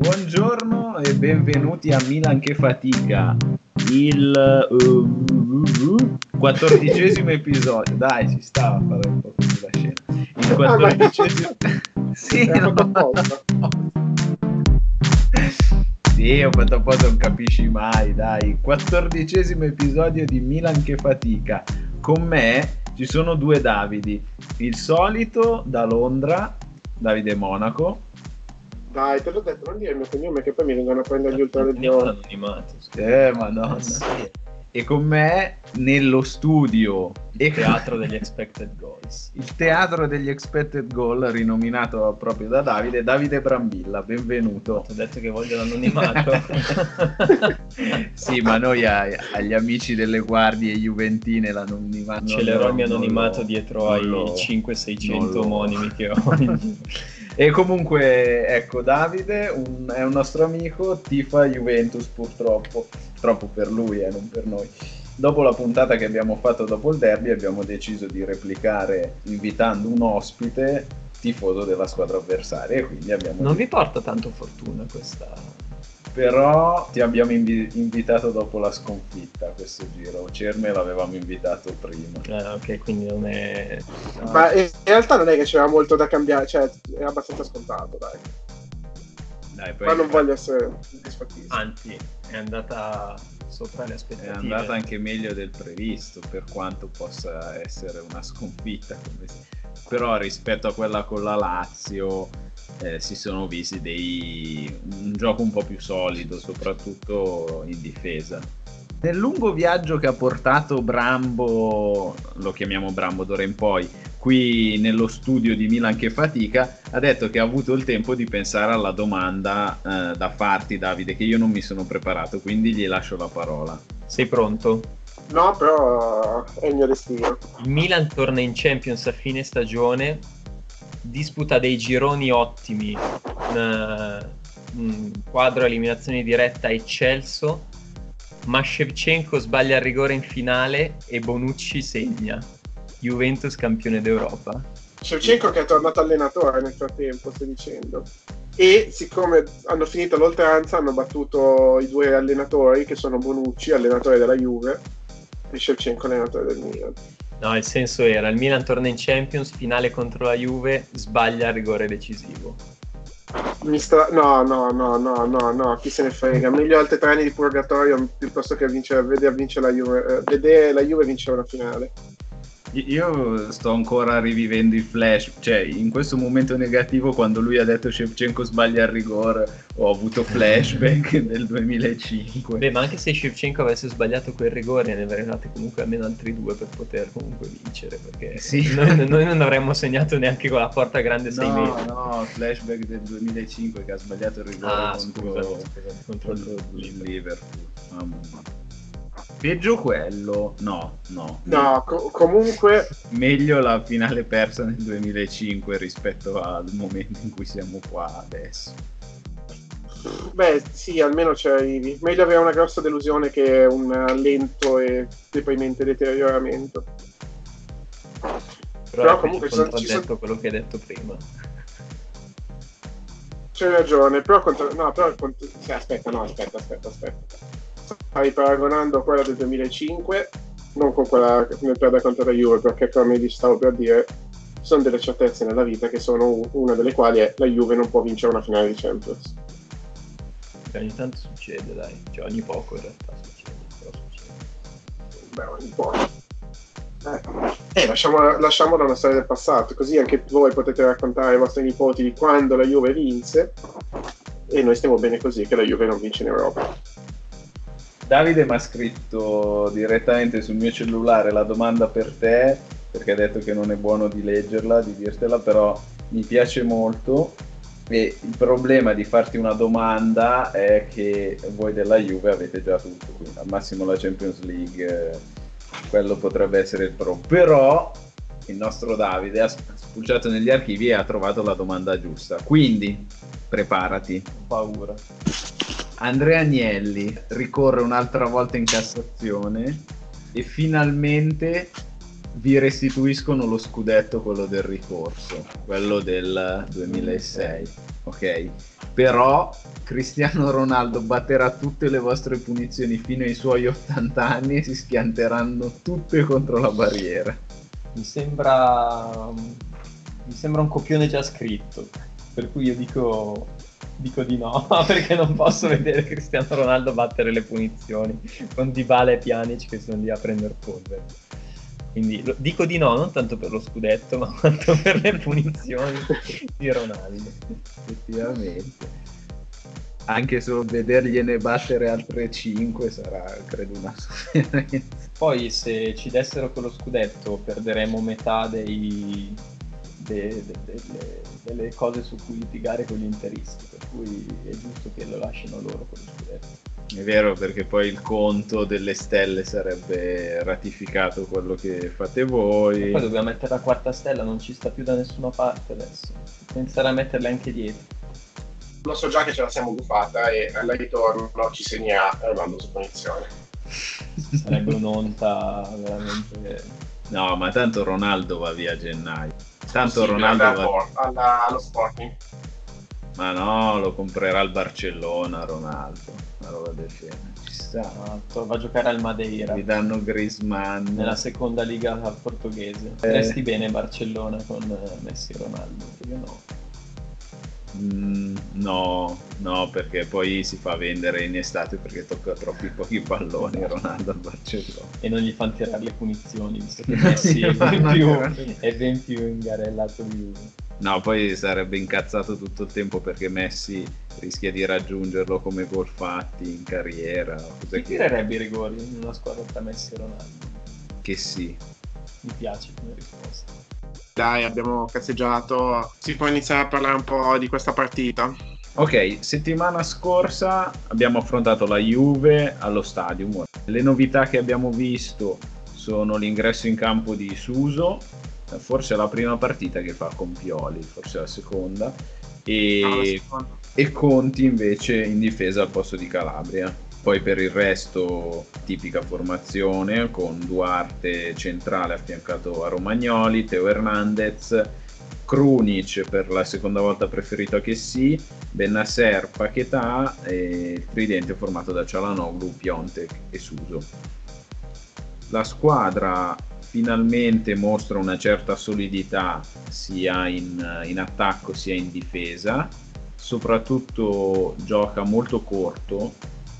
Buongiorno e benvenuti a Milan che fatica, il uh, quattordicesimo episodio. Dai, ci stava a fare un po' così la scena. Il quattordicesimo... sì, no. Sì, ho fatto apposta, non capisci mai, dai. Quattordicesimo episodio di Milan che fatica. Con me ci sono due Davidi. Il solito da Londra, Davide Monaco. Dai, te l'ho detto, non dire il mio cognome che poi mi vengono a prendere gli ultralegioni. anonimato. Eh, madonna. Sì. E con me nello studio Il teatro degli expected goals. il teatro degli expected goal rinominato proprio da Davide, Davide Brambilla, benvenuto. Ti ho detto che voglio l'anonimato. sì, ma noi a- agli amici delle guardie juventine l'anonimato. Celerò il mio non anonimato lo- dietro ai lo- 500-600 non lo- omonimi che ho. E comunque, ecco, Davide un- è un nostro amico, tifa Juventus purtroppo, troppo per lui e non per noi. Dopo la puntata che abbiamo fatto dopo il derby abbiamo deciso di replicare invitando un ospite tifoso della squadra avversaria e quindi abbiamo... non vi porta tanto fortuna questa... Però ti abbiamo invi- invitato dopo la sconfitta a questo giro, Cerme l'avevamo invitato prima. Ah, ok, quindi non è... Ma in realtà non è che c'era molto da cambiare, cioè è abbastanza scontato, dai. Dai, poi Ma non voglio essere disfattissimo. Anzi, è andata sopra le È aspettative. andata anche meglio del previsto, per quanto possa essere una sconfitta. Però rispetto a quella con la Lazio eh, si sono visti dei... un gioco un po' più solido, soprattutto in difesa. Nel lungo viaggio che ha portato Brambo, lo chiamiamo Brambo d'ora in poi, qui nello studio di Milan che fatica, ha detto che ha avuto il tempo di pensare alla domanda eh, da farti Davide, che io non mi sono preparato, quindi gli lascio la parola. Sei pronto? No, però è il mio destino. Il Milan torna in Champions a fine stagione, disputa dei gironi ottimi, un, un quadro eliminazione diretta eccelso, ma Shevchenko sbaglia il rigore in finale e Bonucci segna. Juventus campione d'Europa. Shevchenko che è tornato allenatore nel frattempo, stai dicendo. E siccome hanno finito l'oltranza, hanno battuto i due allenatori che sono Bonucci, allenatore della Juve, e Shevchenko, allenatore del Milan. No, il senso era il Milan torna in Champions, finale contro la Juve, sbaglia il rigore decisivo. Mi sta- No, no, no, no, no, no, chi se ne frega. Meglio altri tre anni di purgatorio piuttosto che vincere, vedere vincere la Juve, eh, vedere la Juve vincere una finale. Io sto ancora rivivendo i flash, cioè in questo momento negativo quando lui ha detto Shevchenko sbaglia il rigore ho avuto flashback del 2005. Beh, ma anche se Shevchenko avesse sbagliato quel rigore, ne avrei dati comunque almeno altri due per poter comunque vincere. Perché Sì. noi, noi non avremmo segnato neanche con la porta grande 6 No, metri. no, flashback del 2005 che ha sbagliato il rigore Ah, contro, scusa, scusa, contro contro il. Liverpool. Mamma mia. Peggio quello? No, no. No, co- comunque, Meglio la finale persa nel 2005 rispetto al momento in cui siamo qua adesso. beh, sì, almeno ci arrivi. Meglio avere una grossa delusione che un lento e deprimente deterioramento. Però, Però comunque ci sono- ci contraddetto quello che hai detto prima. C'hai ragione, però contro... no, però aspetta, no, aspetta, aspetta, aspetta. Stai paragonando quella del 2005 non con quella nel perdere contro la Juve, perché come vi stavo per dire, sono delle certezze nella vita che sono una delle quali è la Juve non può vincere una finale di Champions. Che ogni tanto succede, dai. Cioè, ogni poco in realtà succede. Però succede. Beh, un po'. Eh, eh, lasciamo, lasciamola una storia del passato, così anche voi potete raccontare ai vostri nipoti di quando la Juve vinse e noi stiamo bene così che la Juve non vince in Europa. Davide mi ha scritto direttamente sul mio cellulare la domanda per te, perché ha detto che non è buono di leggerla, di dirtela, però mi piace molto. E il problema di farti una domanda è che voi della Juve avete già tutto, quindi al massimo la Champions League, eh, quello potrebbe essere il pro. Però il nostro Davide ha spulciato negli archivi e ha trovato la domanda giusta. Quindi preparati. Ho paura. Andrea Agnelli ricorre un'altra volta in Cassazione e finalmente vi restituiscono lo scudetto, quello del ricorso, quello del 2006. Ok, però Cristiano Ronaldo batterà tutte le vostre punizioni fino ai suoi 80 anni e si schianteranno tutte contro la barriera. Mi sembra, mi sembra un copione già scritto, per cui io dico, dico di no, perché non posso vedere Cristiano Ronaldo battere le punizioni con Dybala e Pjanic che sono lì a prendere polvere. Quindi lo, dico di no, non tanto per lo scudetto, ma quanto per le punizioni di Ronaldo. Effettivamente. Anche solo vedergliene battere altre 5 sarà, credo, una sofferenza. Poi se ci dessero quello scudetto perderemo metà dei, de, de, de, delle cose su cui litigare con gli interisti, per cui è giusto che lo lasciano loro quello scudetto. È vero perché poi il conto delle stelle sarebbe ratificato quello che fate voi. E poi dobbiamo mettere la quarta stella, non ci sta più da nessuna parte adesso. Pensare a metterle anche dietro. Lo so già che ce la siamo buffata e al ritorno ci segnerà Armando su punizione. Sarebbe un'onta veramente... No, ma tanto Ronaldo va via a gennaio. Tanto Ronaldo va... alla- allo Sporting. Ma no, lo comprerà il Barcellona Ronaldo. Una roba del genere. Ci sta. Esatto, va a giocare al Madeira. Gli danno Griezmann. nella seconda liga portoghese. Eh. Resti bene Barcellona con eh, Messi e Ronaldo? Io no. Mm, no, no, perché poi si fa vendere in estate perché tocca troppi pochi palloni Ronaldo al Barcellona. E non gli fanno tirare le punizioni, visto che Messi è ben più, è ben più ingarellato di lui. No, poi sarebbe incazzato tutto il tempo perché Messi rischia di raggiungerlo come gol fatti in carriera. Chi tirerebbe i rigori in una squadra tra Messi e Ronaldo? che sì. Mi piace come risposta. Dai, abbiamo cazzeggiato. Si può iniziare a parlare un po' di questa partita. Ok, settimana scorsa abbiamo affrontato la Juve allo stadium. Le novità che abbiamo visto sono l'ingresso in campo di Suso, forse la prima partita che fa con Pioli, forse la seconda, Ah, e, seconda. e Conti invece in difesa al posto di Calabria. Poi per il resto tipica formazione con Duarte centrale affiancato a Romagnoli, Teo Hernandez, Krunic per la seconda volta preferito a Chessy, Benasser, Paquetà e il tridente formato da Cialanoglu, Piontek e Suso. La squadra finalmente mostra una certa solidità sia in, in attacco sia in difesa, soprattutto gioca molto corto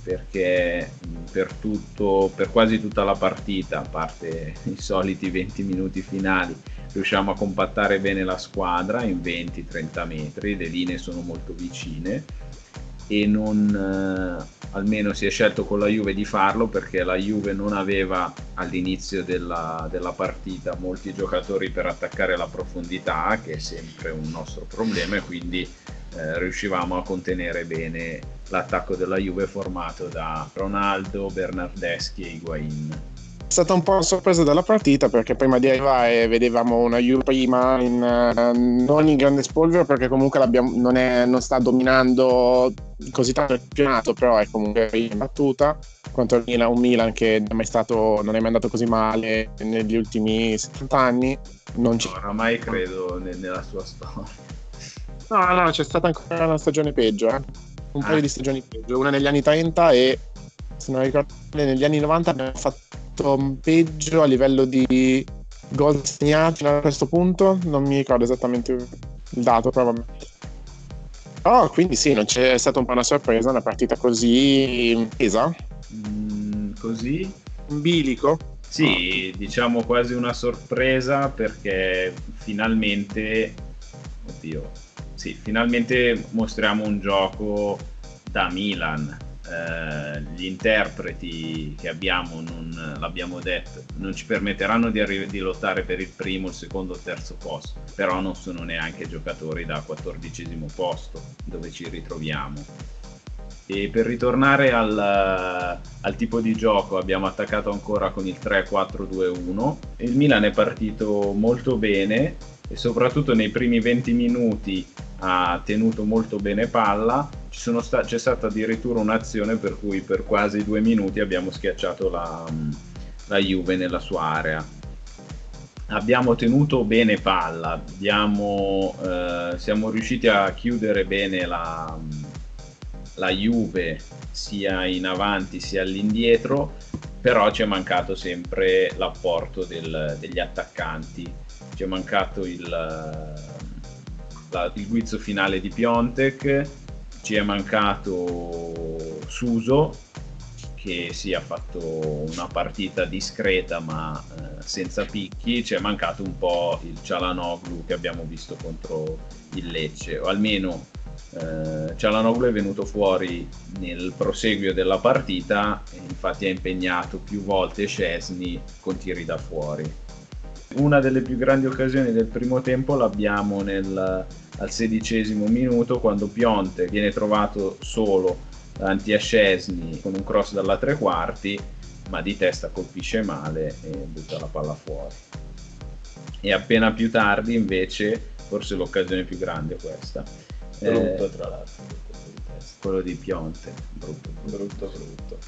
perché per, tutto, per quasi tutta la partita, a parte i soliti 20 minuti finali, riusciamo a compattare bene la squadra in 20-30 metri, le linee sono molto vicine e non, eh, almeno si è scelto con la Juve di farlo perché la Juve non aveva all'inizio della, della partita molti giocatori per attaccare la profondità, che è sempre un nostro problema, e quindi eh, riuscivamo a contenere bene l'attacco della Juve formato da Ronaldo, Bernardeschi e Higuain. È stata un po' sorpresa della partita perché prima di arrivare vedevamo una Juve prima in, eh, non in grande spolvero perché comunque non, è- non sta dominando così tanto il campionato, però è comunque in battuta contro il Milan, un Milan che non è mai, stato, non è mai andato così male negli ultimi 70 anni. Non c'è- Oramai credo ne- nella sua storia. No, no, c'è stata ancora una stagione peggio, eh. Un Ah. paio di stagioni peggio, una negli anni 30 e se non ricordo negli anni 90 abbiamo fatto peggio a livello di gol segnati a questo punto, non mi ricordo esattamente il dato, vabbè. Oh, quindi sì, non c'è è stata un po' una sorpresa, una partita così pesa, Mm, così? in bilico. Sì, diciamo quasi una sorpresa perché finalmente, oddio, sì, finalmente mostriamo un gioco da Milan. Eh, gli interpreti che abbiamo, non l'abbiamo detto, non ci permetteranno di, arri- di lottare per il primo, il secondo, il terzo posto, però non sono neanche giocatori da quattordicesimo posto dove ci ritroviamo. E per ritornare al, al tipo di gioco abbiamo attaccato ancora con il 3-4-2-1. Il Milan è partito molto bene e soprattutto nei primi 20 minuti ha tenuto molto bene palla. Sta- c'è stata addirittura un'azione per cui per quasi due minuti abbiamo schiacciato la, la Juve nella sua area. Abbiamo tenuto bene palla, abbiamo, eh, siamo riusciti a chiudere bene la, la Juve sia in avanti sia all'indietro, però ci è mancato sempre l'apporto del, degli attaccanti, ci è mancato il, la, il guizzo finale di Piontek, ci è mancato Suso che si sì, ha fatto una partita discreta ma eh, senza picchi, ci è mancato un po' il Cialanoglu che abbiamo visto contro il Lecce, o almeno eh, Cialanoglu è venuto fuori nel proseguio della partita, infatti ha impegnato più volte Scesni con tiri da fuori. Una delle più grandi occasioni del primo tempo l'abbiamo nel, al sedicesimo minuto quando Pionte viene trovato solo davanti a Scesni con un cross dalla tre quarti, ma di testa colpisce male e butta la palla fuori. E appena più tardi invece, forse l'occasione più grande questa. Brutto eh, tra l'altro. Quello di Pionte, brutto, brutto, brutto.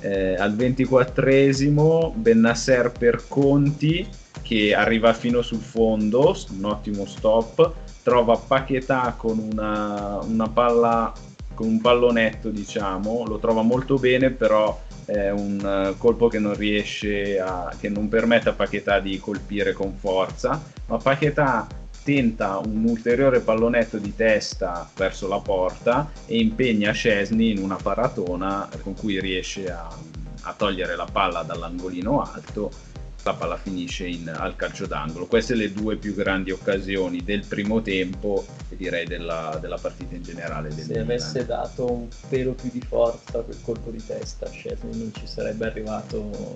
Eh, al ventiquattresimo Bennasser per Conti che arriva fino sul fondo, un ottimo stop, trova Paquetà con una, una palla con un pallonetto, diciamo, lo trova molto bene, però è un colpo che non riesce a che non permette a Paquetà di colpire con forza, ma Paquetà tenta un ulteriore pallonetto di testa verso la porta e impegna Scesni in una paratona con cui riesce a, a togliere la palla dall'angolino alto la palla finisce in, al calcio d'angolo. Queste le due più grandi occasioni del primo tempo e direi della, della partita in generale. Se avesse dato un pelo più di forza quel colpo di testa, Scesni non ci sarebbe arrivato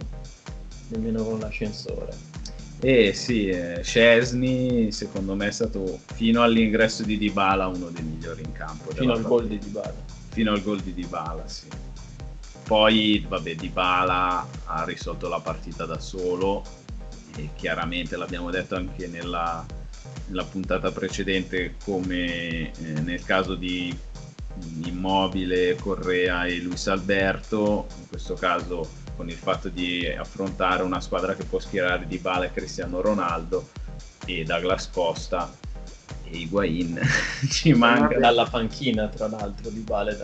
nemmeno con l'ascensore. Eh sì, eh, Scesni secondo me è stato fino all'ingresso di Dybala uno dei migliori in campo. Fino al gol di Dybala. Fino al gol di Dybala, sì. Poi, vabbè, Dybala ha risolto la partita da solo e chiaramente l'abbiamo detto anche nella, nella puntata precedente come eh, nel caso di Immobile, Correa e Luis Alberto, in questo caso con il fatto di affrontare una squadra che può schierare Dybala e Cristiano Ronaldo e Douglas Costa e Higuain ci manca. dalla panchina tra l'altro di Bale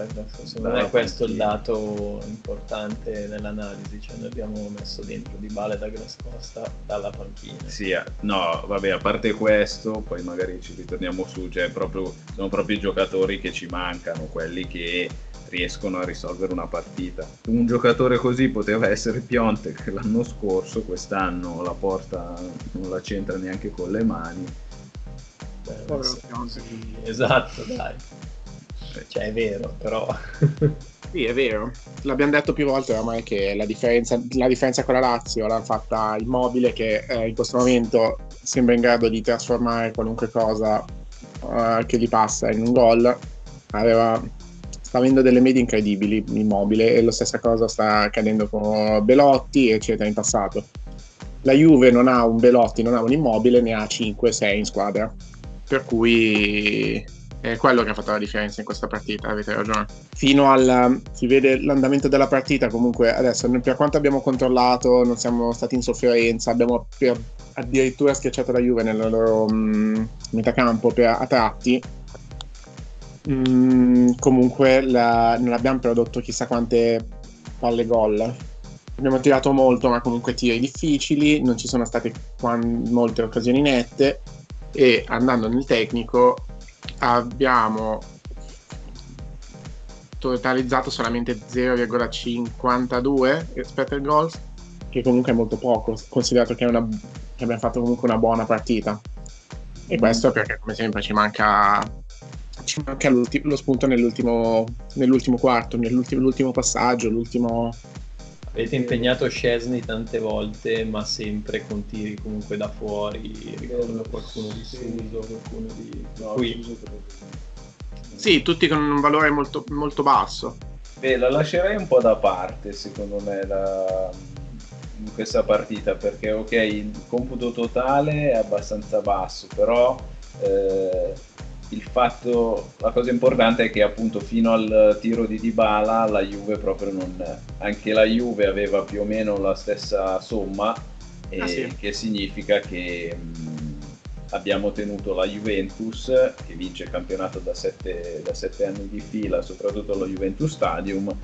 secondo me questo è il dato importante nell'analisi cioè noi abbiamo messo dentro di Bale da Costa dalla panchina. Sì eh, no vabbè a parte questo poi magari ci ritorniamo su cioè proprio, sono proprio i giocatori che ci mancano quelli che riescono a risolvere una partita. Un giocatore così poteva essere Pionte che l'anno scorso, quest'anno la porta non la c'entra neanche con le mani Esatto, dai. Cioè, è vero, però... Sì, è vero. L'abbiamo detto più volte ormai che la differenza, la differenza con la Lazio l'ha fatta Immobile che eh, in questo momento sembra in grado di trasformare qualunque cosa uh, che gli passa in un gol. Aveva, sta avendo delle medie incredibili Immobile e la stessa cosa sta accadendo con Belotti eccetera in passato. La Juve non ha un Belotti, non ha un Immobile, ne ha 5-6 in squadra per cui è quello che ha fatto la differenza in questa partita, avete ragione. Fino al si vede l'andamento della partita, comunque adesso per quanto abbiamo controllato, non siamo stati in sofferenza, abbiamo per, addirittura schiacciato la Juve nel loro mm, metacampo per, a tratti. Mm, comunque la, non abbiamo prodotto chissà quante palle gol. Abbiamo tirato molto, ma comunque tiri difficili, non ci sono state molte occasioni nette e andando nel tecnico abbiamo totalizzato solamente 0,52 rispetto ai goals che comunque è molto poco considerato che, una, che abbiamo fatto comunque una buona partita. E questo perché come sempre ci manca ci manca lo spunto nell'ultimo, nell'ultimo quarto nell'ultimo passaggio l'ultimo Avete impegnato Scesni tante volte, ma sempre con tiri comunque da fuori. Ricordo qualcuno di Suso, qualcuno di no, qui. Sì, tutti con un valore molto, molto basso. Beh, la lascerei un po' da parte, secondo me, la... in questa partita, perché ok, il computo totale è abbastanza basso, però eh, il fatto, la cosa importante è che appunto fino al tiro di Dybala la Juve proprio non, anche la Juve aveva più o meno la stessa somma, ah, sì. che significa che mh, abbiamo tenuto la Juventus che vince il campionato da sette, da sette anni di fila, soprattutto allo Juventus Stadium,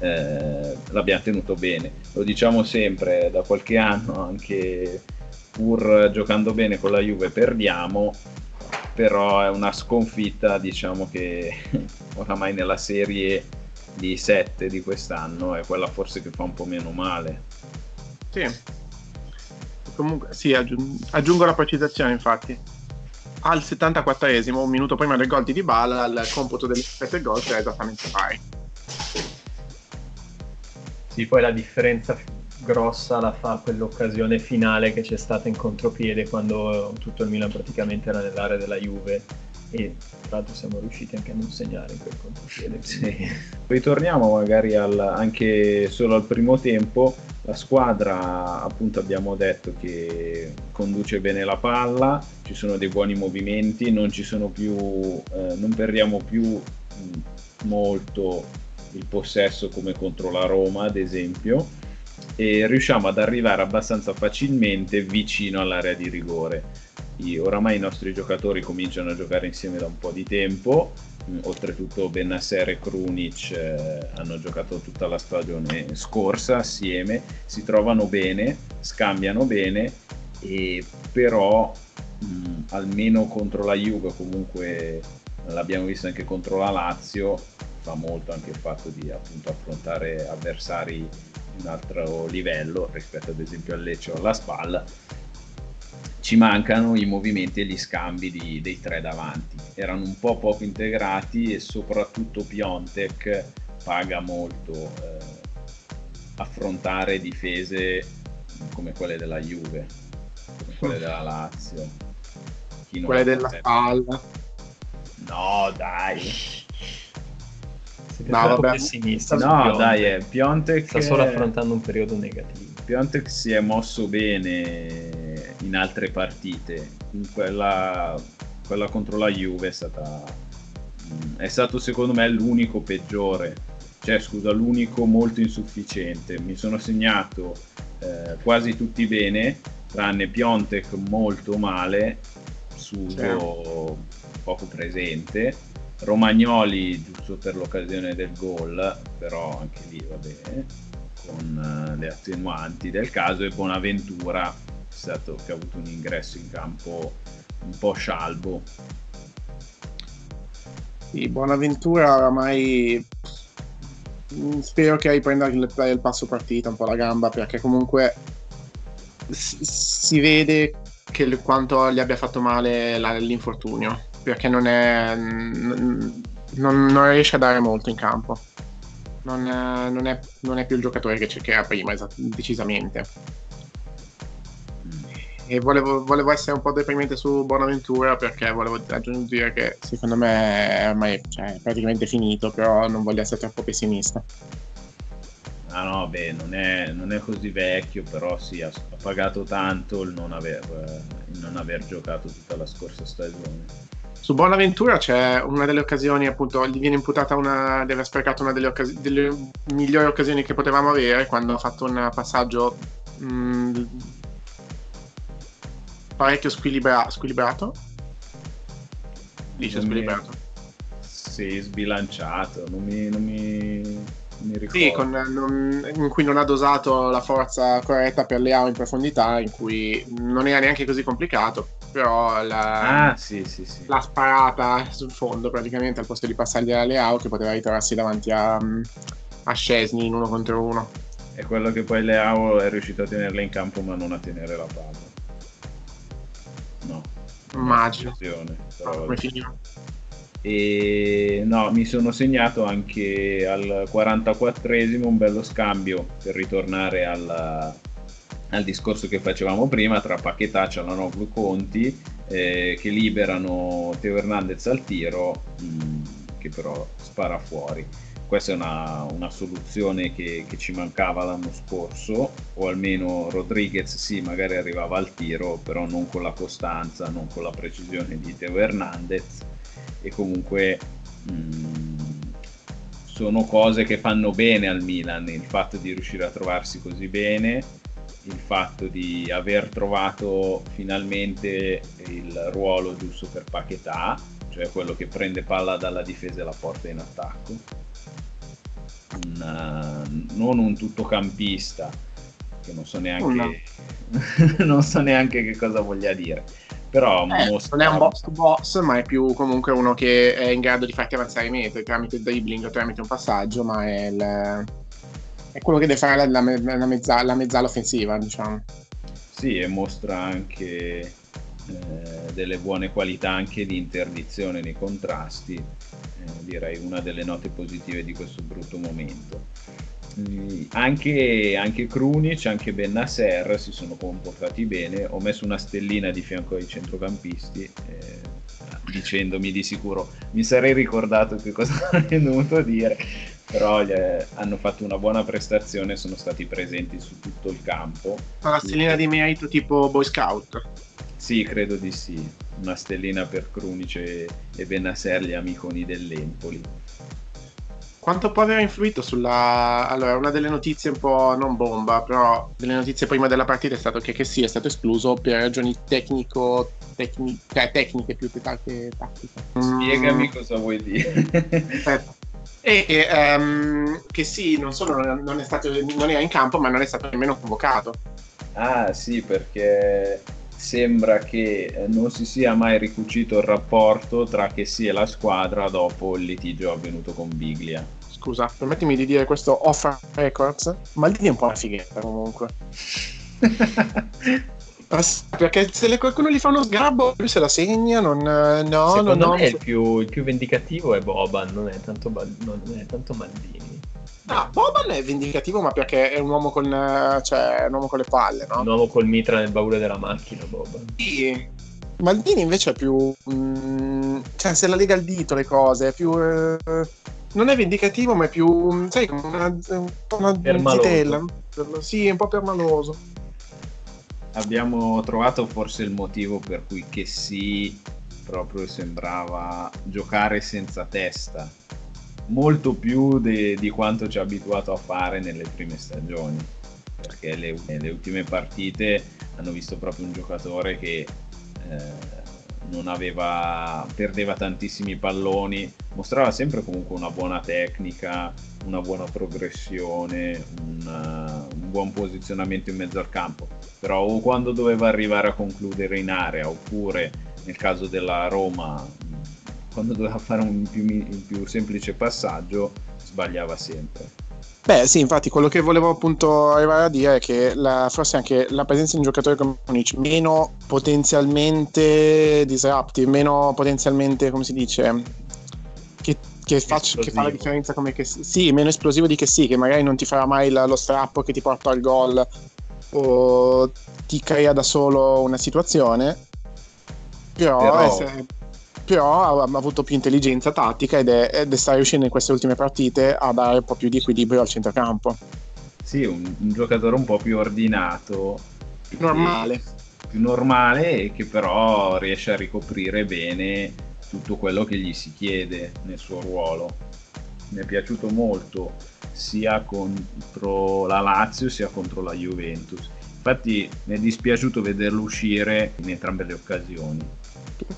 eh, l'abbiamo tenuto bene. Lo diciamo sempre, da qualche anno anche pur giocando bene con la Juve perdiamo, però è una sconfitta diciamo che oramai nella serie di 7 di quest'anno è quella forse che fa un po' meno male. Sì, comunque sì, aggiung- aggiungo la precisazione infatti. Al 74esimo, un minuto prima del gol di Dybala, il computo delle 7 gol è esattamente pari. Sì, poi la differenza grossa la fa quell'occasione finale che c'è stata in contropiede quando tutto il Milan praticamente era nell'area della Juve e tra l'altro siamo riusciti anche a non segnare in quel contropiede. Sì. Ritorniamo magari al, anche solo al primo tempo, la squadra appunto abbiamo detto che conduce bene la palla, ci sono dei buoni movimenti, non ci sono più, eh, non perdiamo più mh, molto il possesso come contro la Roma ad esempio e riusciamo ad arrivare abbastanza facilmente vicino all'area di rigore. I, oramai i nostri giocatori cominciano a giocare insieme da un po' di tempo, mm, oltretutto Benasser e Krunic eh, hanno giocato tutta la stagione scorsa assieme, si trovano bene, scambiano bene, e però mh, mm, almeno contro la Juve comunque l'abbiamo visto anche contro la Lazio fa molto anche il fatto di appunto affrontare avversari un altro livello rispetto ad esempio al Lecce o alla Spalla ci mancano i movimenti e gli scambi di, dei tre davanti. Erano un po' poco integrati e soprattutto Piontek paga molto eh, affrontare difese come quelle della Juve come quelle della Lazio. Quelle della Spalla. No dai siete no, troppo pessimisti. No, dai, eh, Piontek sta solo affrontando un periodo negativo. Piontek si è mosso bene in altre partite. In quella, quella contro la Juve è stata mm, è stato secondo me l'unico peggiore. Cioè, scusa, l'unico molto insufficiente. Mi sono segnato eh, quasi tutti bene, tranne Piontek molto male, Suso certo. poco presente Romagnoli giusto per l'occasione del gol, però anche lì va bene, con uh, le attenuanti del caso, e Bonaventura stato, che ha avuto un ingresso in campo un po' scialbo. Sì, Bonaventura oramai spero che riprenda il passo partita un po' la gamba perché comunque si vede che quanto gli abbia fatto male l'infortunio perché non, è, non, non, riesce a dare molto in campo. Non, non, è, non è, più il giocatore che cercherà prima, esat- decisamente. E volevo, volevo, essere un po' deprimente su Bonaventura perché volevo aggiungere che secondo me è ormai cioè, praticamente finito, però non voglio essere troppo pessimista. Ah no, beh, non è, non è così vecchio, però sì, ha, ha pagato tanto il non, aver, il non aver giocato tutta la scorsa stagione. Su Bonaventura c'è una delle occasioni, appunto, gli viene imputata una, di aver sprecato una delle, occasi- delle, migliori occasioni che potevamo avere quando ha fatto un passaggio mh, mm, parecchio squilibra- squilibrato. Dice squilibrato. Sì, sbilanciato, non mi, non mi, mi ricordo. Sì, con, non, in cui non ha dosato la forza corretta per le AO in profondità, in cui non era neanche così complicato però la, ah, sì, sì, sì. la sparata sul fondo praticamente al posto di passargli alla Leao che poteva ritrovarsi davanti a, a Scesni in uno contro uno. È quello che poi Leao è riuscito a tenerla in campo ma non a tenere la palla. No. Immagino. Però... Come finiva? E no, mi sono segnato anche al 44esimo un bello scambio per ritornare alla, al discorso che facevamo prima tra Paquetà, Cialanoglu, Conti eh, che liberano Teo Hernandez al tiro mh, che però spara fuori. Questa è una, una soluzione che, che, ci mancava l'anno scorso o almeno Rodriguez sì magari arrivava al tiro però non con la costanza non con la precisione di Teo Hernandez. E comunque mh, sono cose che fanno bene al Milan il fatto di riuscire a trovarsi così bene il fatto di aver trovato finalmente il ruolo giusto per Paquetà, cioè quello che prende palla dalla difesa e la porta in attacco. Un, uh, non un tuttocampista, che non so neanche, non so neanche che cosa voglia dire. Però eh, mostra... non è un boss to boss, ma è più comunque uno che è in grado di farti avanzare i metri tramite il dribbling o tramite un passaggio, ma è, il... è quello che deve fare la, la, la, mezza, la mezzala offensiva, diciamo. Sì, e mostra anche eh, delle buone qualità anche di interdizione nei contrasti, eh, direi una delle note positive di questo brutto momento. Mm, anche, anche Krunic, anche Bennasser si sono comportati bene. Ho messo una stellina di fianco ai centrocampisti, eh, dicendomi di sicuro mi sarei ricordato che cosa avrei dovuto dire. Però eh, hanno fatto una buona prestazione, sono stati presenti su tutto il campo. Una stellina di merito tipo Boy Scout? Sì, credo di sì. Una stellina per Krunic e, Bennasser, gli amiconi dell'Empoli. Quanto può aver influito sulla... Allora, una delle notizie un po' non bomba, però delle notizie prima della partita è stato che, che sì, è stato escluso per ragioni tecnico... Tecni... Cioè, tecniche più che tattiche. Spiegami mm. cosa vuoi dire. Aspetta. E um, che sì, non solo non è, stato, non era in campo, ma non è stato nemmeno convocato. Ah sì, perché sembra che non si sia mai ricucito il rapporto tra che sì e la squadra dopo il litigio avvenuto con Biglia. Scusa, permettimi di dire questo off records. Maldini è un po' una fighetta comunque. Perché se qualcuno gli fa uno sgrabbo, lui se la segna, non... No, Secondo no, me no. Il, più, il più vendicativo è Boban, non è tanto, non è tanto Maldini. No, Boban è vendicativo, ma perché è un uomo con, cioè, un uomo con le palle, no? Un uomo col mitra nel baule della macchina, Boban. Sì. Maldini invece è più... Mh, mm, cioè, se la lega al dito le cose, è più... Eh, non è vendicativo, ma è più... sai, una, una zitella. Sì, un po' permaloso. Abbiamo trovato forse il motivo per cui che sì proprio sembrava giocare senza testa molto più de, di quanto ci ha abituato a fare nelle prime stagioni perché le, le, ultime partite hanno visto proprio un giocatore che eh, aveva, perdeva tantissimi palloni, mostrava sempre comunque una buona tecnica, una buona progressione, un, un buon posizionamento in mezzo al campo, però o quando doveva arrivare a concludere in area oppure nel caso della Roma quando doveva fare un più, un più semplice passaggio sbagliava sempre. Beh, sì, infatti quello che volevo appunto arrivare a dire è che la, forse anche la presenza di un giocatore come Munic meno potenzialmente disruptive, meno potenzialmente, come si dice, che, che, faccia, che fa la differenza come che sì, meno esplosivo di che sì, che magari non ti farà mai la, lo strappo che ti porta al gol o ti crea da solo una situazione. Però, però... Essere però ha, ha avuto più intelligenza tattica ed è, ed è sta riuscendo in queste ultime partite a dare un po' più di equilibrio al centrocampo. Sì, un, un giocatore un po' più ordinato. Più normale. più normale e che però riesce a ricoprire bene tutto quello che gli si chiede nel suo ruolo. Mi è piaciuto molto sia contro la Lazio sia contro la Juventus. Infatti mi è dispiaciuto vederlo uscire in entrambe le occasioni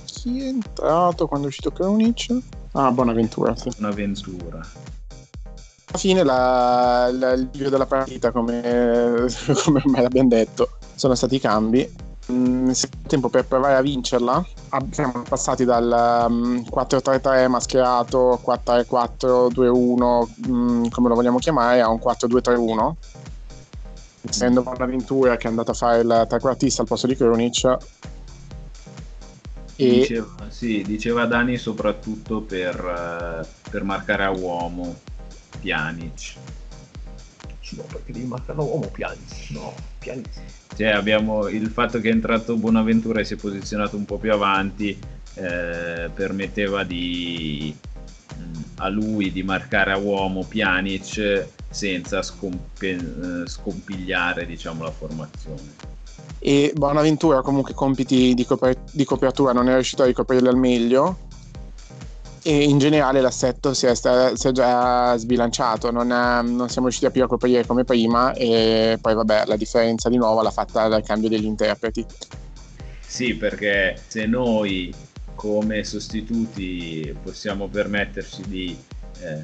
chi è entrato quando è uscito Kronic? Ah, Bonaventura. Sì. Bonaventura. Alla fine la, la, il video della partita, come, come ormai l'abbiamo detto, sono stati i cambi. Mm, tempo per provare a vincerla. Siamo passati dal um, 4-3-3 mascherato 4-4-2-1, mm, come lo vogliamo chiamare, a un 4-2-3-1 essendo Bonaventura che è andato a fare il trequartista al posto di Kronic e... Diceva, sì, diceva Dani soprattutto per, uh, per marcare a uomo Pjanic. No, perché devi marcare a uomo Pjanic? No, Pjanic. Cioè abbiamo il fatto che è entrato Bonaventura e si è posizionato un po' più avanti eh, permetteva di, mm, a lui di marcare a uomo Pjanic senza scompe, eh, scompigliare diciamo, la formazione e Bonaventura comunque compiti di, copri- di copertura non è riuscito a ricoprirli al meglio e in generale l'assetto si è, sta, si è già sbilanciato, non, è, non, siamo riusciti più a coprire come prima e poi vabbè la differenza di nuovo l'ha fatta dal cambio degli interpreti. Sì, perché se noi come sostituti possiamo permetterci di eh,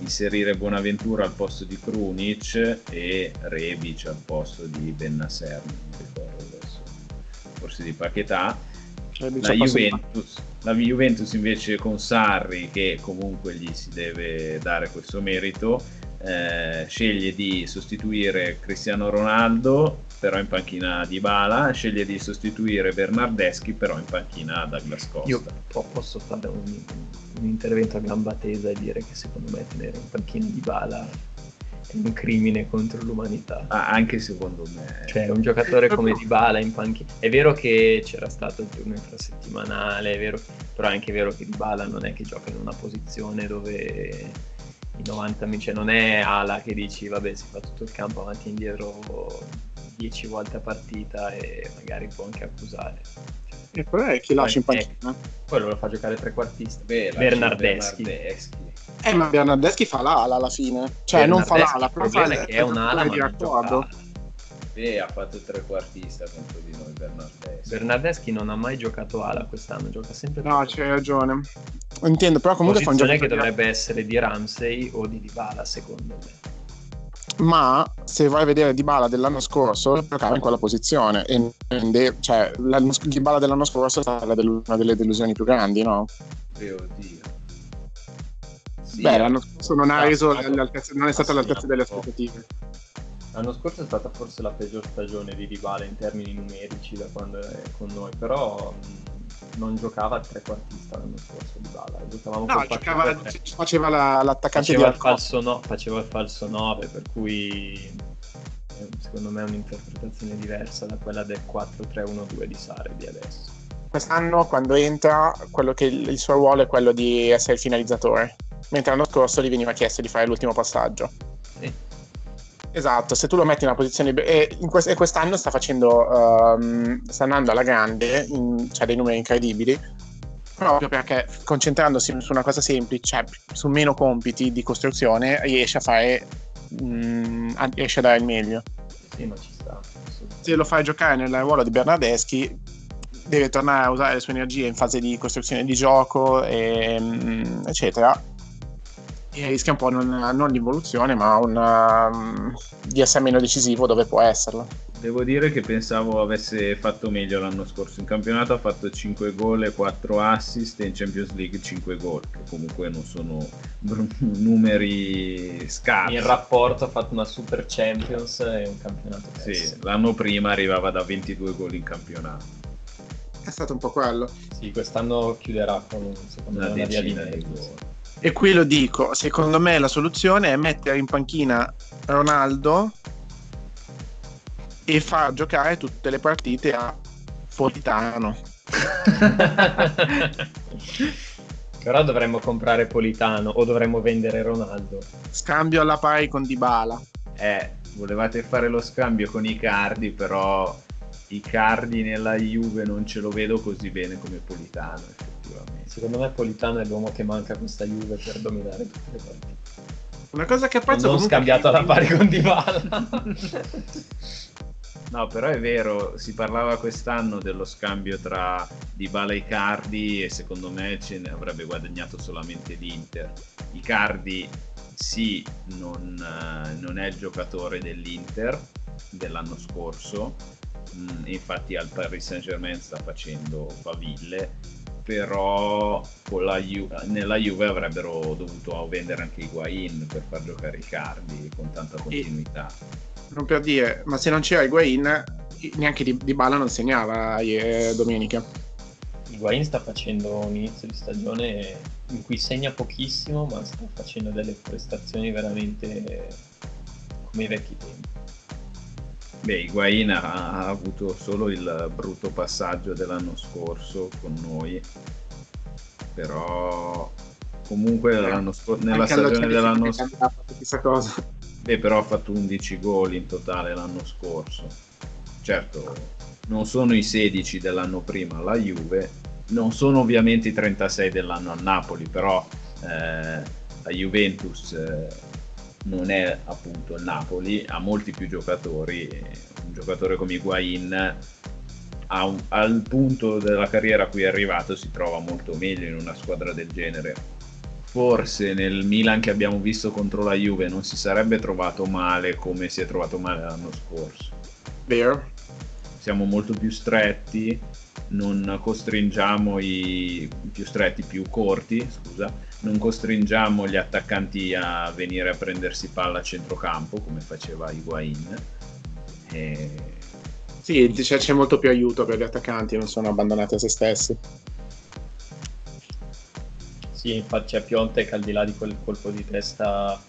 inserire Bonaventura al posto di Krunic e Rebic al posto di Bennasser, non ricordo adesso, forse di Paquetà, la Juventus, la Juventus invece con Sarri, che comunque gli si deve dare questo merito, eh, sceglie di sostituire Cristiano Ronaldo, però in panchina di Bala, sceglie di sostituire Bernardeschi, però in panchina Douglas Costa. Io posso fare un, un intervento a gamba tesa e dire che secondo me tenere in panchina di Bala un crimine contro l'umanità. Ah, anche secondo me. Cioè, un giocatore come Dybala in panchina. È vero che c'era stato il turno infrasettimanale, è vero, però è anche vero che Dybala non è che gioca in una posizione dove i 90 cioè non è ala che dici vabbè si fa tutto il campo avanti e indietro 10 volte a partita e magari può anche accusare. E poi chi lascia in panchina? Quello lo fa giocare trequartista. Beh, Bernardeschi. Bernardeschi. Eh, ma Bernardeschi fa l'ala alla fine. Cioè, non fa l'ala, però fa è che è un'ala di raccordo. Beh, ha fatto trequartista contro di noi Bernardeschi. Bernardeschi non ha mai giocato ala quest'anno, gioca sempre No, c'hai ragione. Intendo, però comunque fa un giocatore che dovrebbe essere di Ramsey o di Dybala, secondo me ma se vai a vedere Dybala dell'anno scorso giocava in quella posizione e cioè Dybala dell'anno scorso è stata una delle delusioni più grandi no? Eh, oddio. Sì, Beh, l'anno scorso non, ha reso non è stata all'altezza delle aspettative. L'anno scorso è stata forse la peggior stagione di Dybala in termini numerici da quando è con noi, però non giocava il trequartista l'anno scorso di Bala, giocavamo no, giocava, faceva la, l'attaccante faceva il, falso no, faceva il falso 9, per cui eh, secondo me è un'interpretazione diversa da quella del 4-3-1-2 di Sare di adesso. Quest'anno quando entra, quello che il suo ruolo è quello di essere il finalizzatore, mentre l'anno scorso gli veniva chiesto di fare l'ultimo passaggio. Sì. Esatto, se tu lo metti in una posizione... E, in quest- e quest'anno sta facendo... Um, sta andando alla grande, in, cioè dei numeri incredibili, proprio perché concentrandosi su una cosa semplice, cioè su meno compiti di costruzione, riesce a fare... Um, riesce a dare il meglio. Sì, ma ci sta. Se lo fai giocare nel ruolo di Bernardeschi, deve tornare a usare le sue energie in fase di costruzione di gioco, e, um, eccetera rischia un po' non, non l'involuzione, ma una, um, di essere meno decisivo dove può esserlo. Devo dire che pensavo avesse fatto meglio l'anno scorso. In campionato ha fatto 5 gol e 4 assist e in Champions League 5 gol, che comunque non sono numeri scarsi. In rapporto ha fatto una Super Champions e un campionato Sì, l'anno prima arrivava da 22 gol in campionato. È stato un po' quello. Sì, quest'anno chiuderà con secondo una me una via di mezzo. E qui lo dico, secondo me la soluzione è mettere in panchina Ronaldo e far giocare tutte le partite a Politano. Però dovremmo comprare Politano o dovremmo vendere Ronaldo. Scambio alla pari con Dybala. Eh, volevate fare lo scambio con i Cardi, però i Cardi nella Juve non ce lo vedo così bene come Politano effettivamente. Secondo me Politano è l'uomo che manca questa Juve per dominare tutte le partite. Una cosa che apprezzo non scambiato alla pari con Dybala. no, però è vero, si parlava quest'anno dello scambio tra Dybala e Icardi e secondo me ce ne avrebbe guadagnato solamente l'Inter. Icardi sì, non, non è il giocatore dell'Inter dell'anno scorso, mm, infatti al Paris Saint Germain sta facendo faville però Ju- nella Juve avrebbero dovuto vendere anche Higuain per far giocare i Cardi con tanta continuità. E, non per dire, ma se non c'era Higuain, neanche di, di Bala non segnava eh, domenica. Higuain sta facendo un inizio di stagione in cui segna pochissimo, ma sta facendo delle prestazioni veramente come i vecchi tempi. Beh, Higuain ha, avuto solo il brutto passaggio dell'anno scorso con noi, però comunque l'anno scor- nella stagione dell'anno scorso... Beh, però ha fatto 11 gol in totale l'anno scorso. Certo, non sono i 16 dell'anno prima la Juve, non sono ovviamente i 36 dell'anno a Napoli, però eh, la Juventus eh, non è appunto il Napoli, ha molti più giocatori, un giocatore come Higuain un, al punto della carriera a cui è arrivato si trova molto meglio in una squadra del genere. Forse nel Milan che abbiamo visto contro la Juve non si sarebbe trovato male come si è trovato male l'anno scorso. Vero. Siamo molto più stretti, non costringiamo i più stretti, più corti, scusa, non costringiamo gli attaccanti a venire a prendersi palla a centrocampo come faceva Higuain. E... Sì, c'è molto più aiuto per gli attaccanti, non sono abbandonati a se stessi. Sì, infatti c'è Piontek al di là di quel colpo di testa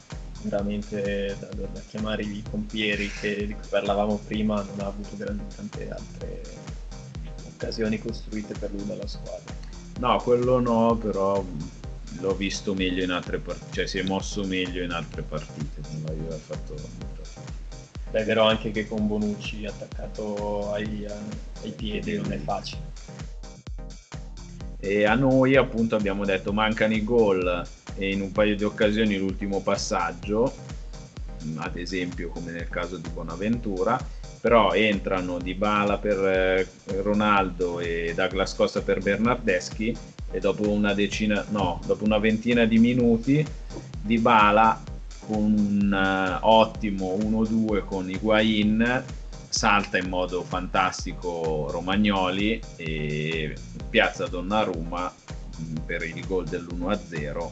veramente da, da, da chiamare i pompieri che, di cui parlavamo prima, non ha avuto grandi, tante altre occasioni costruite per lui dalla squadra. No, quello no, però l'ho visto meglio in altre partite, cioè si è mosso meglio in altre partite, non l'aveva fatto molto. Beh, è vero anche che con Bonucci attaccato ai, ai piedi non è facile. E a noi appunto abbiamo detto mancano i gol e in un paio di occasioni l'ultimo passaggio, ad esempio come nel caso di Bonaventura, però entrano Di Bala per eh, Ronaldo e Douglas Costa per Bernardeschi e dopo una decina, no, dopo una ventina di minuti Di Bala con un uh, ottimo 1-2 con Higuain salta in modo fantastico Romagnoli e piazza Donnarumma mm, per il gol dell'1-0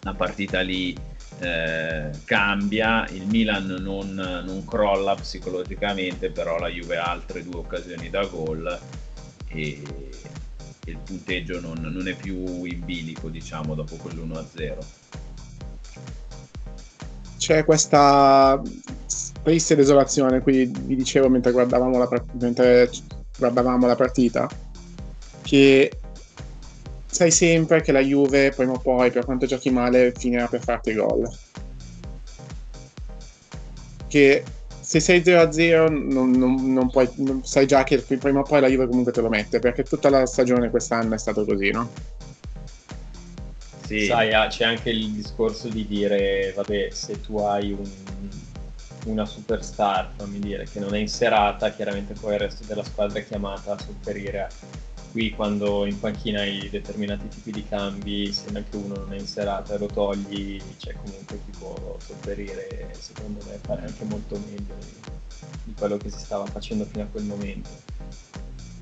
la partita lì eh, cambia, il Milan non, non, crolla psicologicamente, però la Juve ha altre due occasioni da gol e, il punteggio non, non, è più in bilico, diciamo, dopo quell'1-0. C'è questa triste desolazione, qui vi dicevo mentre guardavamo la, mentre guardavamo la partita, che sai sempre che la Juve prima o poi, per quanto giochi male, finirà per farti gol. Che se sei 0-0 non, non, non puoi, non, sai già che prima o poi la Juve comunque te lo mette, perché tutta la stagione quest'anno è stato così, no? Sì. Sai, ah, c'è anche il discorso di dire, vabbè, se tu hai un, una superstar, fammi dire, che non è in serata, chiaramente poi il resto della squadra è chiamata a sopperire qui quando in panchina hai determinati tipi di cambi, se neanche uno non è in serata e lo togli, c'è comunque chi può sopperire, secondo me, fare anche molto meglio di, quello che si stava facendo fino a quel momento.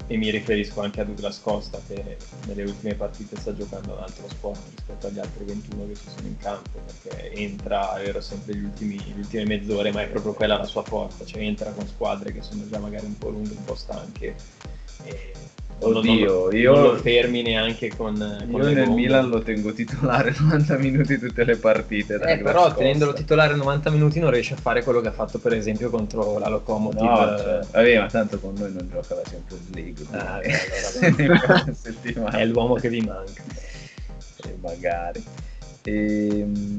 E mi riferisco anche a Douglas Costa che nelle ultime partite sta giocando un altro sport rispetto agli altri 21 che ci sono in campo, perché entra, è vero, sempre gli ultimi, le ultime mezz'ore, ma è proprio quella la sua forza, cioè entra con squadre che sono già magari un po' lunghe, un po' stanche. E Oddio, non, io non lo fermi neanche con, con io nel bombe. Milan lo tengo titolare 90 minuti tutte le partite. Eh, però scosta. tenendolo titolare 90 minuti non riesce a fare quello che ha fatto per esempio contro la Locomotive. No, cioè, vabbè, ma tanto con noi non gioca la Champions League. Ah, beh, allora, è l'uomo che vi manca. E magari. Ehm...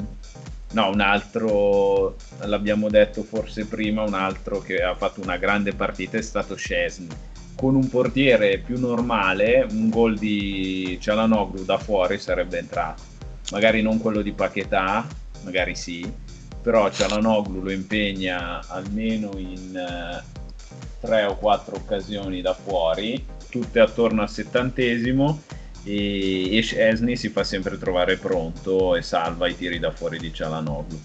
No, un altro, l'abbiamo detto forse prima, un altro che ha fatto una grande partita è stato Scesni con un portiere più normale un gol di Cialanoglu da fuori sarebbe entrato. Magari non quello di Paquetà magari sì però Cialanoglu lo impegna almeno in eh, tre o quattro occasioni da fuori tutte attorno al settantesimo e, Esni si fa sempre trovare pronto e salva i tiri da fuori di Cialanoglu.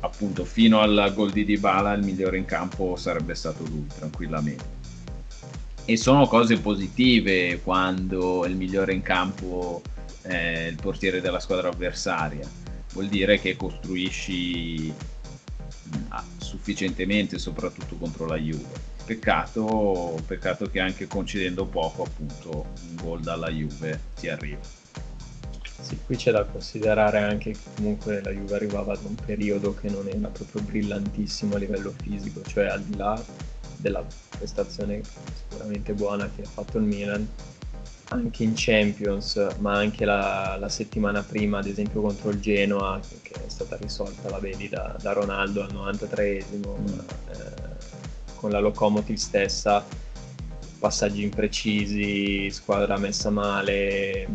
Appunto fino al gol di Dybala il migliore in campo sarebbe stato lui tranquillamente e sono cose positive quando il migliore in campo è il portiere della squadra avversaria. Vuol dire che costruisci sufficientemente, soprattutto contro la Juve. Peccato, peccato che anche concedendo poco, appunto, un gol dalla Juve ti arriva. Sì, qui c'è da considerare anche che comunque la Juve arrivava da un periodo che non era proprio brillantissimo a livello fisico, cioè al di là della prestazione sicuramente buona che ha fatto il Milan anche in Champions, ma anche la, la settimana prima, ad esempio contro il Genoa, che è stata risolta, la vedi, da, da Ronaldo al 93esimo, mm. eh, con la Locomotive stessa. passaggi imprecisi, squadra messa male,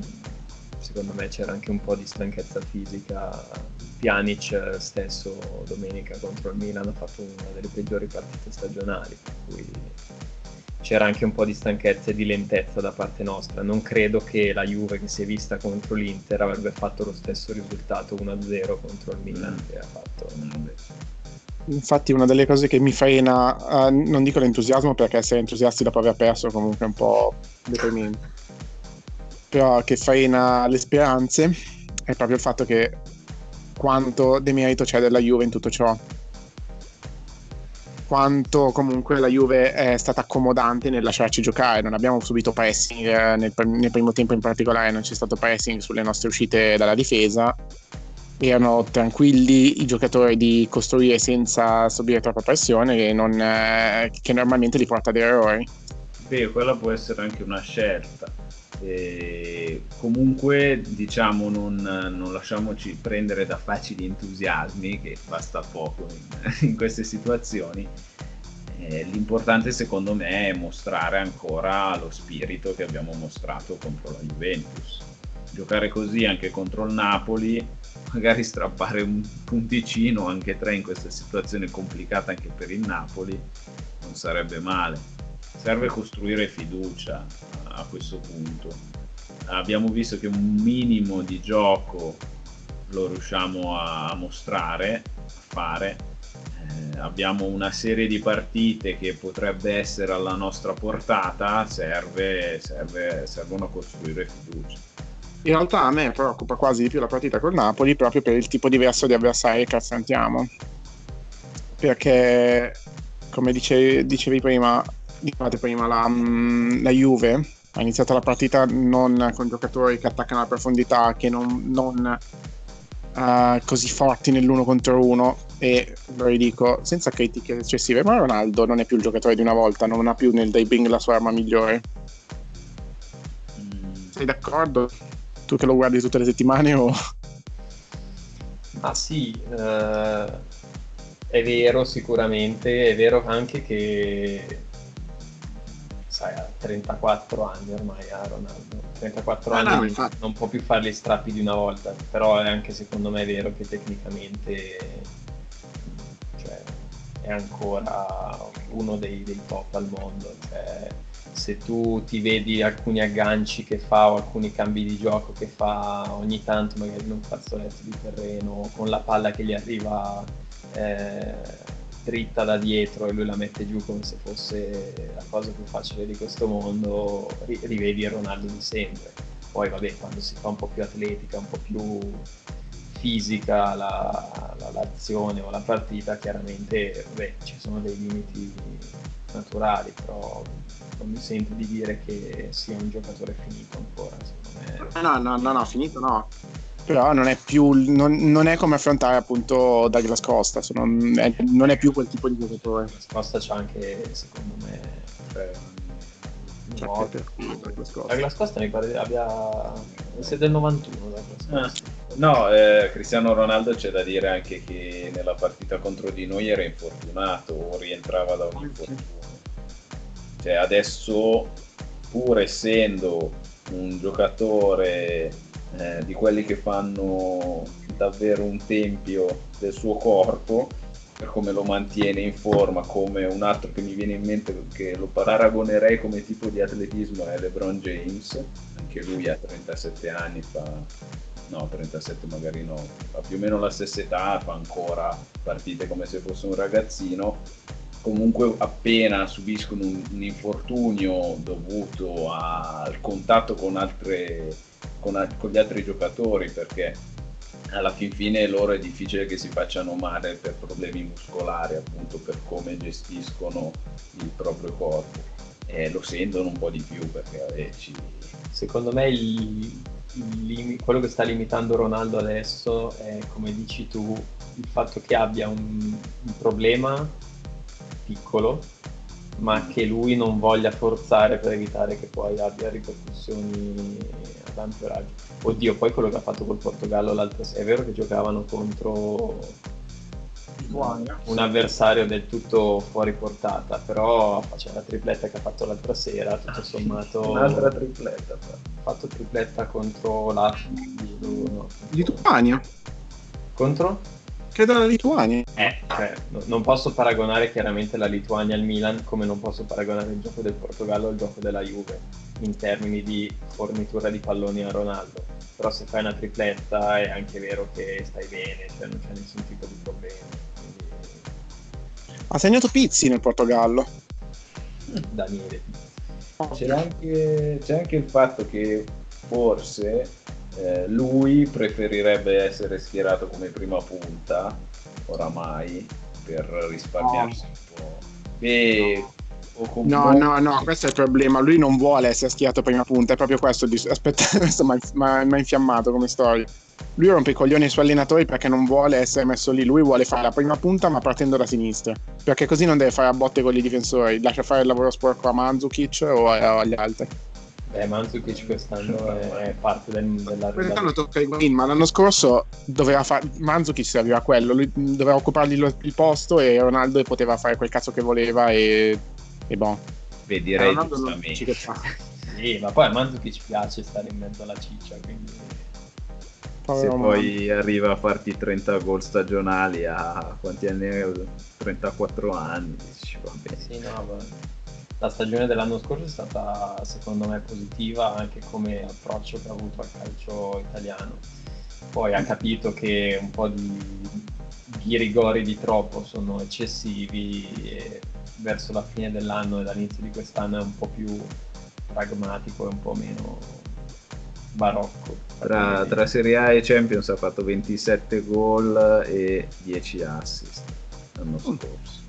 secondo me c'era anche un po' di stanchezza fisica. Pjanic stesso domenica contro il Milan ha fatto una delle peggiori partite stagionali, per cui c'era anche un po' di stanchezza e di lentezza da parte nostra. Non credo che la Juve che si è vista contro l'Inter avrebbe fatto lo stesso risultato 1-0 contro il Milan mm. che ha fatto Infatti una delle cose che mi frena, uh, non dico l'entusiasmo perché essere entusiasti dopo aver perso comunque è un po' deprimente, però che frena le speranze è proprio il fatto che quanto demerito c'è della Juve in tutto ciò quanto comunque la Juve è stata accomodante nel lasciarci giocare, non abbiamo subito pressing eh, nel, nel, primo tempo in particolare, non c'è stato pressing sulle nostre uscite dalla difesa, erano tranquilli i giocatori di costruire senza subire troppa pressione che, non, eh, che normalmente li porta ad errori. Beh, quella può essere anche una scelta. Comunque diciamo non, non, lasciamoci prendere da facili entusiasmi che basta poco in, in queste situazioni. Eh, l'importante secondo me è mostrare ancora lo spirito che abbiamo mostrato contro la Juventus. Giocare così anche contro il Napoli magari strappare un punticino anche tre in questa situazione complicata anche per il Napoli non sarebbe male. Serve costruire fiducia a questo punto. Abbiamo visto che un minimo di gioco lo riusciamo a mostrare, a fare. Eh, abbiamo una serie di partite che potrebbe essere alla nostra portata, serve, serve, servono a costruire fiducia. In realtà a me preoccupa quasi di più la partita col Napoli proprio per il tipo diverso di avversari che affrontiamo. Perché, come dice, dicevi prima, prima la, mm, la Juve ha iniziato la partita non con giocatori che attaccano alla profondità, che non, non uh, così forti nell'uno contro uno e lo ridico senza critiche eccessive, ma Ronaldo non è più il giocatore di una volta, non ha più nel dribbling la sua arma migliore. Mm. Sei d'accordo? Tu che lo guardi tutte le settimane o... Ah sì, uh, è vero sicuramente, è vero anche che sai, ha 34 anni ormai a Ronaldo. 34 ah, anni no, non può più fare gli strappi di una volta, però è anche secondo me vero che tecnicamente cioè, è ancora uno dei, dei top al mondo. Cioè, se tu ti vedi alcuni agganci che fa o alcuni cambi di gioco che fa ogni tanto, magari in un fazzoletto di terreno, con la palla che gli arriva eh, dritta da dietro e lui la mette giù come se fosse la cosa più facile di questo mondo, rivedi il Ronaldo di sempre. Poi vabbè, quando si fa un po' più atletica, un po' più fisica la, la, l'azione o la partita, chiaramente vabbè, ci sono dei limiti naturali, però non mi sento di dire che sia un giocatore finito ancora, secondo me. No, no, no, no, finito no però non è più non, non, è come affrontare appunto Douglas Costa sono, è, non è più quel tipo di giocatore. Douglas Costa c'ha anche secondo me cioè, no, Douglas Costa. Douglas Costa mi pare abbia sei del 91 ah. no eh, Cristiano Ronaldo c'è da dire anche che nella partita contro di noi era infortunato o rientrava da un infortunio. Cioè adesso pur essendo un giocatore eh, di quelli che fanno davvero un tempio del suo corpo per come lo mantiene in forma, come un altro che mi viene in mente che lo paragonerei come tipo di atletismo è LeBron James, anche lui ha 37 anni, fa no 37 magari no, ha più o meno la stessa età, fa ancora partite come se fosse un ragazzino, comunque appena subiscono un, un infortunio dovuto al contatto con altre con, con gli altri giocatori perché alla fin fine loro è difficile che si facciano male per problemi muscolari, appunto per come gestiscono il proprio corpo. E lo sentono un po' di più perché eh, ci... Secondo me il, il, quello che sta limitando Ronaldo adesso è, come dici tu, il fatto che abbia un, un problema piccolo, ma che lui non voglia forzare per evitare che poi abbia ripercussioni ampio raggio. Oddio, poi quello che ha fatto col Portogallo l'altra sera, è vero che giocavano contro Lituania. un avversario del tutto fuori portata, però faceva la tripletta che ha fatto l'altra sera, tutto sommato Un'altra tripletta. ha fatto tripletta contro la no. Lituania? contro? Credo la Lituania. Eh, cioè, no- non posso paragonare chiaramente la Lituania al Milan come non posso paragonare il gioco del Portogallo al gioco della Juve in termini di fornitura di palloni a Ronaldo. Però se fai una tripletta è anche vero che stai bene, cioè non c'è nessun tipo di problema. Quindi, Ha segnato Pizzi nel Portogallo. Daniele. C'è anche, c'è anche il fatto che forse eh, lui preferirebbe essere schierato come prima punta, oramai, per risparmiarsi un po'. E, o con- No, no, no, questo è il problema. Lui non vuole essere schiato prima punta, è proprio questo. Aspetta, questo mi ha infiammato come storia. Lui rompe i coglioni ai suoi allenatori perché non vuole essere messo lì. Lui vuole fare la prima punta, ma partendo da sinistra. Perché così non deve fare a botte con i difensori. Lascia fare il lavoro sporco a Mandzukic o, a- o agli altri. Beh, Mandzukic quest'anno è, parte del, della Quest'anno tocca a Higuain, ma l'anno scorso doveva fare. Mandzukic serviva a quello. Lui doveva occupargli lo- il posto e Ronaldo poteva fare quel cazzo che voleva e. E boh. Beh, direi che giustamente. Sì, ma poi a Mandzukic piace stare in mezzo alla ciccia, quindi... Se poi arriva a farti 30 gol stagionali a quanti anni avevo? 34 anni, dici, va bene. Sì, no, ma la stagione dell'anno scorso è stata secondo me positiva anche come approccio che ha avuto al calcio italiano. Poi ha capito che un po' di, di rigori di troppo sono eccessivi e verso la fine dell'anno e dall'inizio di quest'anno è un po' più pragmatico e un po' meno barocco. Tra, tra Serie A e Champions ha fatto 27 gol e 10 assist l'anno scorso.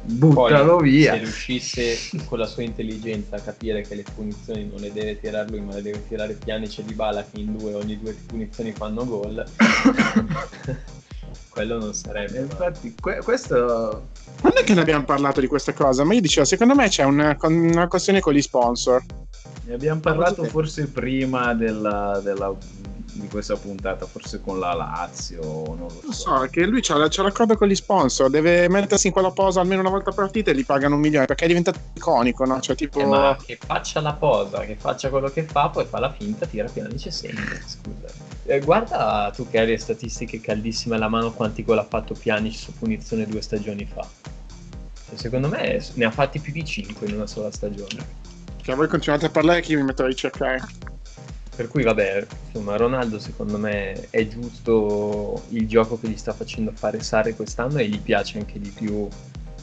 Buttalo Poi, via. Se riuscisse con la sua intelligenza a capire che le punizioni non le deve tirare lui, ma le deve tirare Pjanic e Dybala che in due ogni due punizioni fanno gol, quello non sarebbe. Infatti, que- questo Quando è che ne abbiamo parlato di questa cosa? Ma io dicevo, secondo me c'è una, una questione con gli sponsor. ne abbiamo parlato forse prima della, della- di questa puntata, forse con la Lazio, non lo Non so. so, che lui c'ha, c'ha l'accordo con gli sponsor, deve mettersi in quella posa almeno una volta a partita e gli pagano un milione perché è diventato iconico, no? Cioè, tipo. Eh, ma che faccia la posa, che faccia quello che fa, poi fa la finta, tira Pjanic e segna. Scusa. Eh, guarda tu che hai le statistiche caldissime alla mano quanti gol ha fatto Pjanic su punizione due stagioni fa. Cioè, secondo me ne ha fatti più di 5 in una sola stagione. Che voi continuate a parlare che io mi metto a ricercare. Per cui vabbè, insomma, Ronaldo secondo me è giusto il gioco che gli sta facendo fare Sarri quest'anno e gli piace anche di più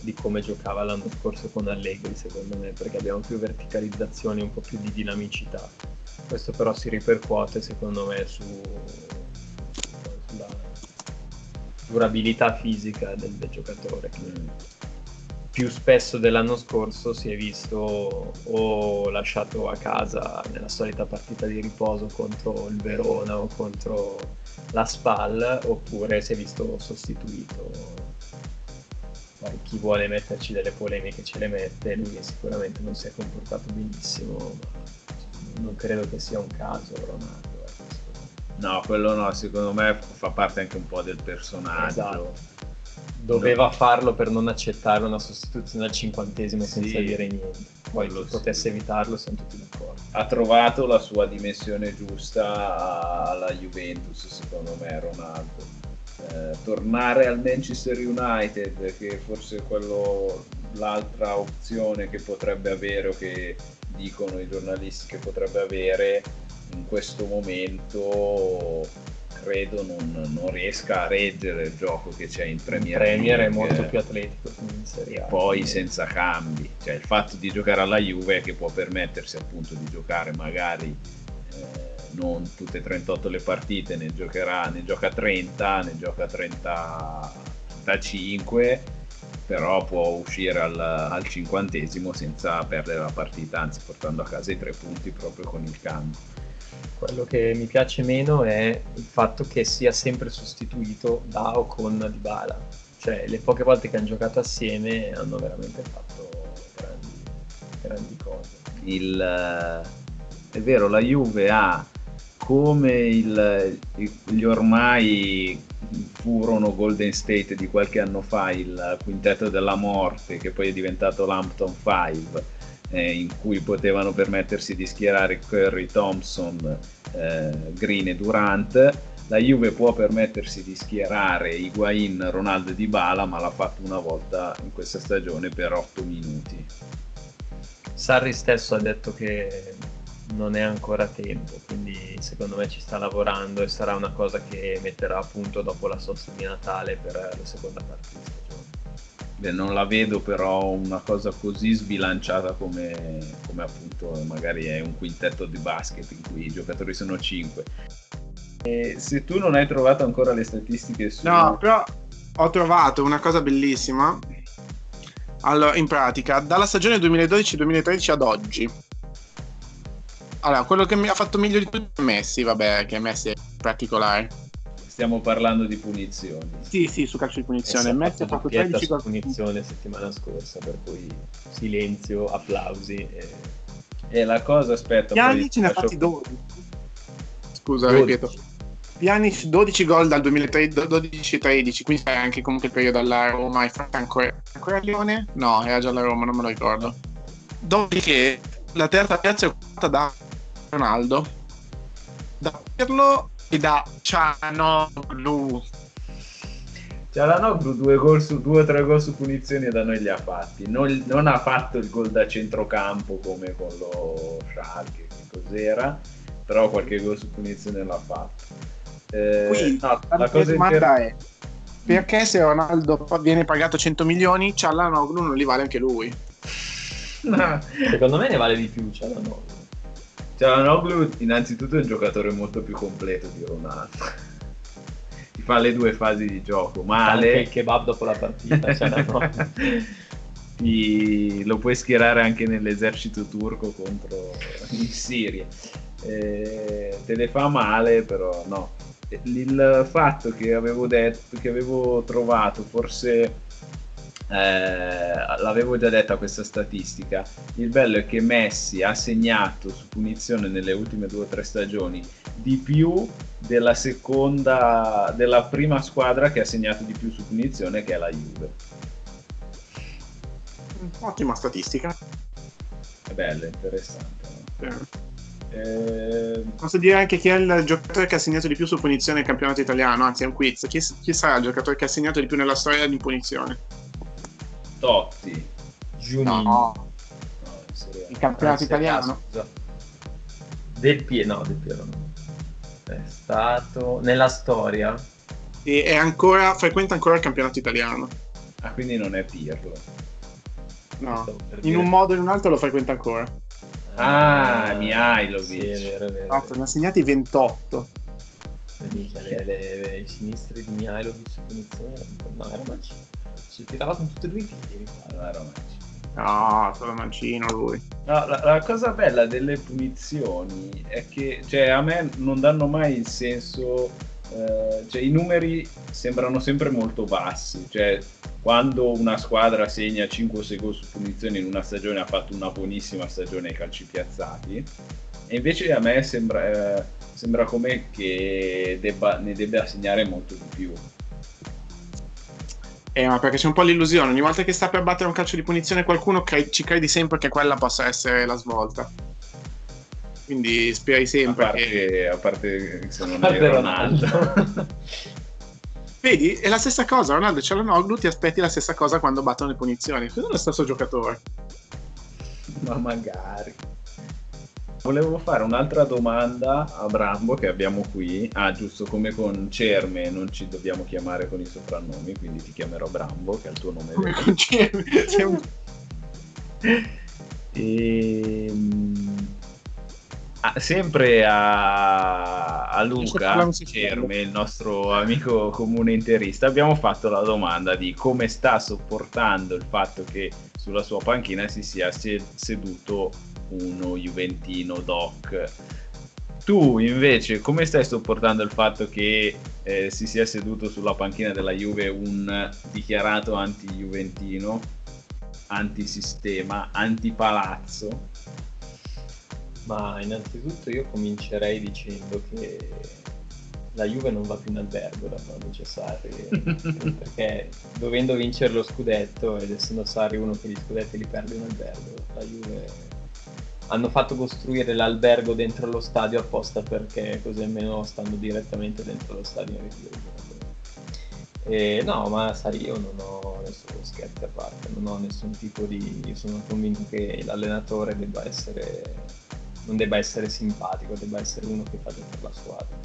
di come giocava l'anno scorso con Allegri, secondo me, perché abbiamo più verticalizzazione, un po' più di dinamicità. Questo però si ripercuote secondo me su, sulla durabilità fisica del, del giocatore. che Mm. più spesso dell'anno scorso si è visto o lasciato a casa nella solita partita di riposo contro il Verona o contro la Spal oppure si è visto sostituito poi chi vuole metterci delle polemiche ce le mette lui sicuramente non si è comportato benissimo ma non credo che sia un caso Ronaldo eh. No, quello no, secondo me fa parte anche un po' del personaggio. Esatto. doveva farlo per non accettare una sostituzione al cinquantesimo senza Sì. dire niente. Poi se sì. potesse evitarlo siamo tutti d'accordo. Ha trovato la sua dimensione giusta alla Juventus, secondo me, Ronaldo. Eh, tornare al Manchester United, che forse è quello, l'altra opzione che potrebbe avere o che dicono i giornalisti che potrebbe avere in questo momento credo non, non riesca a reggere il gioco che c'è in Premier, Premier è League. molto più atletico in Serie A. poi senza cambi, cioè il fatto di giocare alla Juve che può permettersi appunto di giocare magari eh, non tutte e 38 le partite, ne giocherà, ne gioca 30, ne gioca 30, 35, però può uscire al, al cinquantesimo senza perdere la partita, anzi portando a casa i tre punti proprio con il cambio. Quello che mi piace meno è il fatto che sia sempre sostituito da o con Dybala. Cioè, le poche volte che hanno giocato assieme hanno veramente fatto grandi, grandi cose. il, eh, è vero, la Juve ha come il- gli ormai furono Golden State di qualche anno fa, il quintetto della morte, che poi è diventato l'Hampton 5, eh, in cui potevano permettersi di schierare Curry, Thompson, eh, Green e Durant. La Juve può permettersi di schierare Higuain, Ronaldo e Dybala, ma l'ha fatto una volta in questa stagione per 8 minuti. Sarri stesso ha detto che non è ancora tempo, quindi secondo me ci sta lavorando e sarà una cosa che metterà a punto dopo la sosta di Natale per la seconda parte di stagione. Beh, non la vedo però una cosa così sbilanciata come, come appunto magari è un quintetto di basket in cui i giocatori sono 5. E se tu non hai trovato ancora le statistiche su... No, però ho trovato una cosa bellissima. Allora, in pratica, dalla stagione 2012-2013 ad oggi, allora, quello che mi ha fatto meglio di tutti è Messi, vabbè, che Messi è particolare. Stiamo parlando di punizioni. Sì, sì, su calcio di punizione. E Messi ha fatto 13 gol. punizione settimana scorsa, per cui silenzio, applausi. E, e la cosa, aspetta... Piani ce ne ha fatti 12. Scusa, 12. ripeto. Piani 12 gol dal 2012-13, quindi è anche comunque il periodo alla Roma. Fatto ancora, ancora a Lione? No, era già alla Roma, non me lo ricordo. Dopodiché la terza piazza è occupata da Ronaldo, da Pirlo e da Cianoglu. Cialanoglu due, gol su, due o tre gol su punizioni da noi li ha fatti. Non, non, ha fatto il gol da centrocampo come con lo Schalke, che cos'era, però qualche gol su punizione l'ha fatto. Eh, Quindi, no, la cosa inter... è perché se Ronaldo viene pagato 100 milioni, Cialanoglu non li vale anche lui? Secondo me ne vale di più Cialanoglu. Cialanoglu innanzitutto è un giocatore molto più completo di Ronaldo. Ti fa le due fasi di gioco, male. Anche il kebab dopo la partita, Ti... lo puoi schierare anche nell'esercito turco contro in Siria. Eh, te le fa male, però no. Il fatto che avevo detto, che avevo trovato forse eh, l'avevo già detta questa statistica. Il bello è che Messi ha segnato su punizione nelle ultime due o tre stagioni di più della seconda, della prima squadra che ha segnato di più su punizione, che è la Juve. Ottima statistica. È bella, interessante. No? Eh... Posso dire anche chi è il giocatore che ha segnato di più su punizione nel campionato italiano? Anzi, è un quiz. Chi, chi sarà il giocatore che ha segnato di più nella storia di punizione? Totti. Giunino. No. no il campionato ah, italiano? Caso, del Piero, no, del Piero no. È stato nella storia. E è ancora, frequenta ancora il campionato italiano. Ah, quindi non è Pirlo. No, in un modo o in un altro lo frequenta ancora. Ah, ah Mihailovic. Sì, è vero, è vero. Ne ha segnati 28. Mica, le, le, le, i sinistri di Mihailovic no, Si tirava con tutti e due i piedi. Era Mancino. No, solo Mancino lui. No, la, la, cosa bella delle punizioni è che cioè, a me non danno mai il senso. Eh, cioè, i numeri sembrano sempre molto bassi. Cioè, quando una squadra segna 5 o 6 gol su punizioni in una stagione ha fatto una buonissima stagione ai calci piazzati. E invece a me sembra, eh, sembra come che debba, ne debba segnare molto di più. Eh, ma perché c'è un po' l'illusione, ogni volta che sta per battere un calcio di punizione qualcuno cre- ci credi sempre che quella possa essere la svolta. Quindi speri sempre a parte, che... A parte se non è Ronaldo. Ronaldo. Vedi, è la stessa cosa, Ronaldo c'è la Noglu, ti aspetti la stessa cosa quando battono le punizioni. Questo è lo stesso giocatore. Ma magari. Volevo fare un'altra domanda a Brambo che abbiamo qui. Ah, giusto, come con Cerme non ci dobbiamo chiamare con i soprannomi, quindi ti chiamerò Brambo, che è il tuo nome. Come con Cerme. un... e... Ehm, ah, sempre a, a Luca Cerme, il nostro amico comune interista, abbiamo fatto la domanda di come sta sopportando il fatto che sulla sua panchina si sia seduto uno Juventino doc. Tu invece come stai sopportando il fatto che eh, si sia seduto sulla panchina della Juve un dichiarato anti-Juventino, antisistema, antipalazzo? Ma innanzitutto io comincerei dicendo che la Juve non va più in albergo da quando c'è Sarri, perché dovendo vincere lo scudetto ed essendo Sarri uno che gli scudetti li perde in albergo, la Juve hanno fatto costruire l'albergo dentro lo stadio apposta perché così almeno stanno direttamente dentro lo stadio e no, ma sai, io non ho nessuno scherzi a parte, non ho nessun tipo di... Io sono convinto che l'allenatore debba essere... non debba essere simpatico, debba essere uno che fa per la squadra.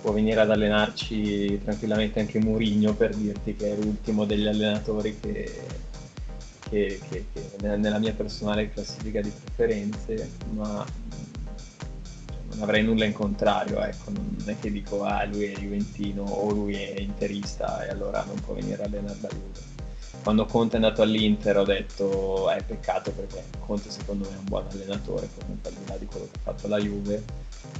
Può venire ad allenarci tranquillamente anche Mourinho per dirti che è l'ultimo degli allenatori che, che, che, che nella mia personale classifica di preferenze, ma non avrei nulla in contrario, ecco, non è che dico ah lui è Juventino o lui è interista e allora non può venire a allenare da Juve. Quando Conte è andato all'Inter ho detto è eh, peccato perché Conte secondo me è un buon allenatore, comunque al di là di quello che ha fatto la Juve,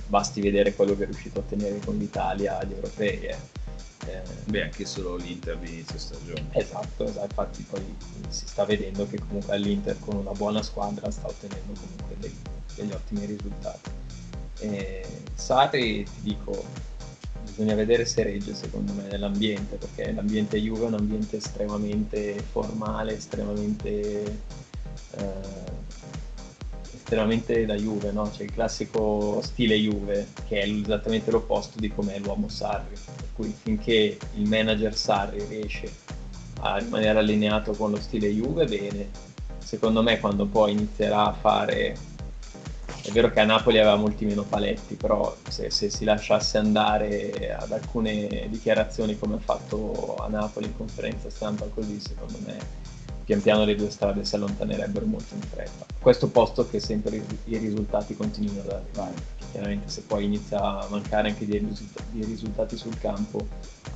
basti vedere quello che è riuscito a ottenere con l'Italia agli europei. Eh. Eh, Beh, anche solo l'Inter di inizio stagione. Esatto, esatto, infatti poi si sta vedendo che comunque all'Inter con una buona squadra sta ottenendo comunque dei, degli ottimi risultati. E Sarri, ti dico, bisogna vedere se regge secondo me nell'ambiente, perché l'ambiente Juve è un ambiente estremamente formale, estremamente, eh, estremamente da Juve, no? C'è il classico stile Juve, che è esattamente l'opposto di come è l'uomo Sarri, per cui finché il manager Sarri riesce a rimanere allineato con lo stile Juve, bene. Secondo me quando poi inizierà a fare è vero che a Napoli aveva molti meno paletti, però se, se, si lasciasse andare ad alcune dichiarazioni come ha fatto a Napoli in conferenza stampa così, secondo me pian piano le due strade si allontanerebbero molto in fretta. Questo posto che sempre i risultati continuino ad arrivare, chiaramente se poi inizia a mancare anche dei risultati, dei risultati sul campo,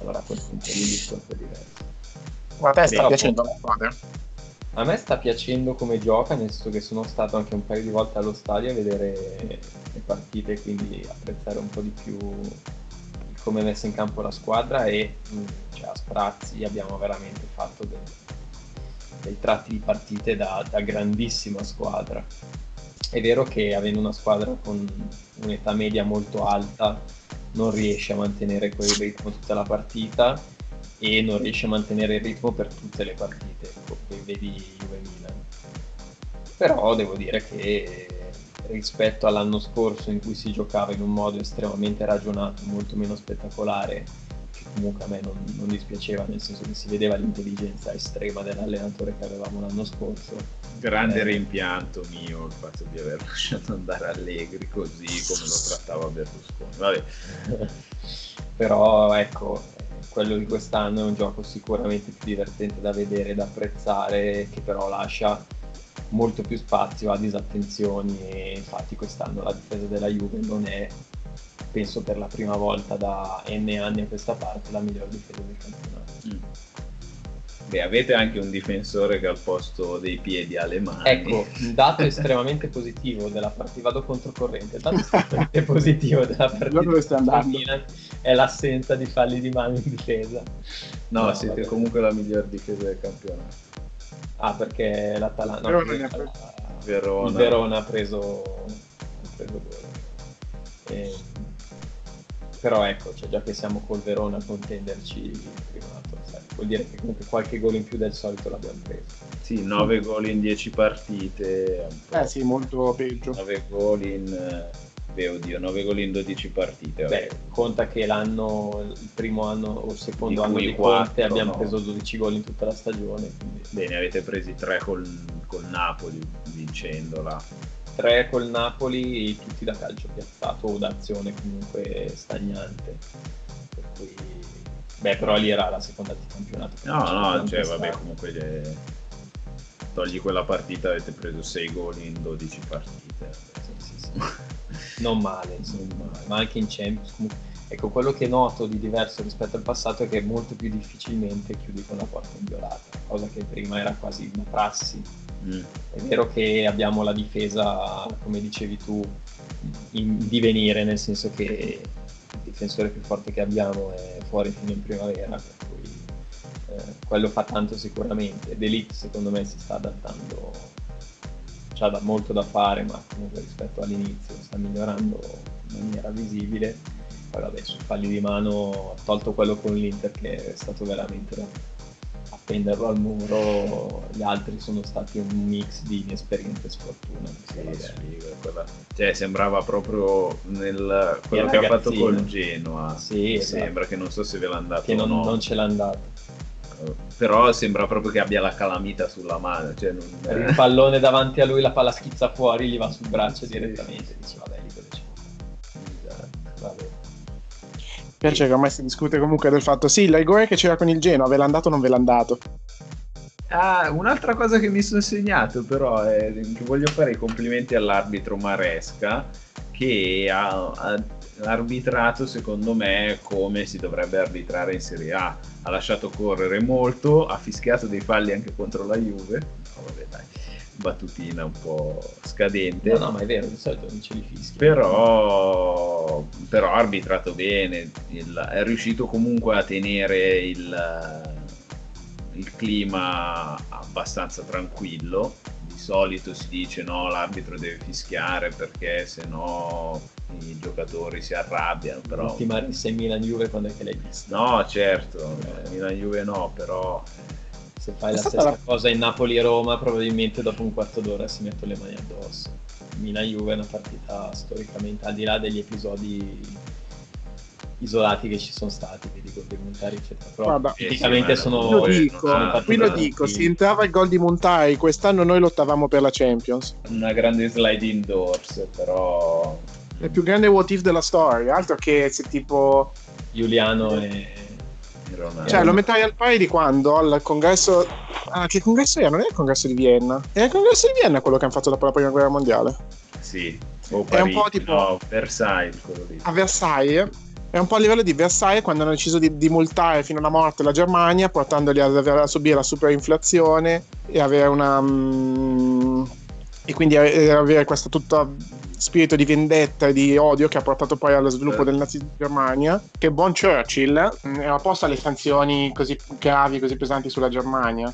allora a quel punto il discorso è diverso. Ma a te sta piacendo la squadra? A me sta piacendo come gioca, nel senso che sono stato anche un paio di volte allo stadio a vedere le partite, quindi apprezzare un po' di più come è messa in campo la squadra e cioè, a sprazzi abbiamo veramente fatto dei, dei tratti di partite da, da, grandissima squadra. È vero che avendo una squadra con un'età media molto alta non riesce a mantenere quel ritmo tutta la partita e non riesce a mantenere il ritmo per tutte le partite, come vedi Juve Milan. Però devo dire che rispetto all'anno scorso in cui si giocava in un modo estremamente ragionato, molto meno spettacolare, che comunque a me non, non dispiaceva, nel senso che si vedeva l'intelligenza estrema dell'allenatore che avevamo l'anno scorso. Grande eh, rimpianto mio il fatto di aver lasciato andare Allegri così come lo trattava Berlusconi. Vabbè. Però ecco, quello di quest'anno è un gioco sicuramente più divertente da vedere, da apprezzare, che però lascia molto più spazio a disattenzioni e infatti quest'anno la difesa della Juve non è, penso per la prima volta da n anni a questa parte, la miglior difesa del campionato. Mm. Beh, avete anche un difensore che al posto dei piedi ha le mani. Ecco, un dato estremamente positivo della partita, vado controcorrente, il dato estremamente positivo della partita Milan è l'assenza di falli di mano in difesa. No, no siete vabbè. comunque la miglior difesa del campionato. Ah, perché l'Atalanta... No, Verona. Il Verona ha preso, ha preso gol. E... Però ecco, cioè, già che siamo col Verona a contenderci il primato vuol dire che comunque qualche gol in più del solito l'abbiamo preso. Sì, 9 gol in 10 partite. Eh sì, molto peggio. 9 gol in... Beh, oddio, 9 gol in 12 partite. Beh, conta che l'anno, il primo anno o il secondo di anno di 4, Conte abbiamo no. preso 12 gol in tutta la stagione. Quindi... Bene, avete presi 3 col, col Napoli vincendola. 3 col Napoli, tutti da calcio piazzato o da azione comunque stagnante. Per cui Beh, però lì era la seconda di campionato. No, no, cioè, vabbè, comunque le... togli quella partita, avete preso 6 gol in 12 partite. Sì, sì, sì. non male, insomma, ma anche in Champions. Comunque, ecco, quello che noto di diverso rispetto al passato è che molto più difficilmente chiudi con la porta inviolata, cosa che prima era quasi una prassi. È vero che abbiamo la difesa, come dicevi tu, in divenire, nel senso che difensore più forte che abbiamo è fuori fino in primavera, per cui eh, quello fa tanto sicuramente. D'Elite secondo me si sta adattando, c'ha da, molto da fare, ma comunque rispetto all'inizio sta migliorando in maniera visibile. poi vabbè su falli di mano ha tolto quello con l'Inter che è stato veramente da appenderlo al muro gli altri sono stati un mix di inesperienza e sfortuna sì, sì, quella... cioè sembrava proprio nel quello che ha fatto col Genoa sì, esatto. sembra che non so se ve l'ha dato che non, no. non ce l'ha dato però sembra proprio che abbia la calamita sulla mano cioè non... il pallone davanti a lui la palla schizza fuori gli va sul braccio direttamente dice vabbè lì dove c'è vabbè piace che ormai si discute comunque del fatto sì, il rigore che c'era con il Genoa, ve l'ha dato o non ve l'ha dato? Ah, un'altra cosa che mi sono segnato però è che voglio fare i complimenti all'arbitro Maresca che ha, ha arbitrato secondo me come si dovrebbe arbitrare in Serie A. Ha lasciato correre molto, ha fischiato dei falli anche contro la Juve. No, vabbè, dai battutina un po' scadente. No, no, ma è vero, di solito non ce li fischi. Però, però ha arbitrato bene, il, è riuscito comunque a tenere il, il clima abbastanza tranquillo. Di solito si dice no, l'arbitro deve fischiare perché se no i giocatori si arrabbiano. Però... L'ultima rissa in Milan-Juve quando è che l'hai vista? No, certo, eh, Milan-Juve no, però se fai è la stessa la... cosa in Napoli-Roma probabilmente dopo un quarto d'ora si mettono le mani addosso. Milan-Juve è una partita storicamente, al di là degli episodi isolati che ci sono stati, quindi gol di Montari eccetera, però Guarda, praticamente eh, sono... Lo dico, sono qui lo dico, se entrava il gol di Montari, quest'anno noi lottavamo per la Champions. Una grande slide indoors, però... È il più grande what if della storia, altro che se tipo... Giuliano e. Cioè, lo metterai al pari di quando? Al congresso. Ah, che congresso era? Non è il congresso di Vienna. È il congresso di Vienna quello che hanno fatto dopo la prima guerra mondiale. Sì. O Parigi, è un po' tipo. No, Versailles, quello lì. A Versailles. È un po' a livello di Versailles quando hanno deciso di, di multare fino alla morte la Germania, portandoli a, a subire la superinflazione e avere una. Um, e quindi avere questa tutta spirito di vendetta e di odio che ha portato poi allo sviluppo del nazismo in Germania, che buon Churchill mm, era opposto alle sanzioni così gravi, così pesanti sulla Germania,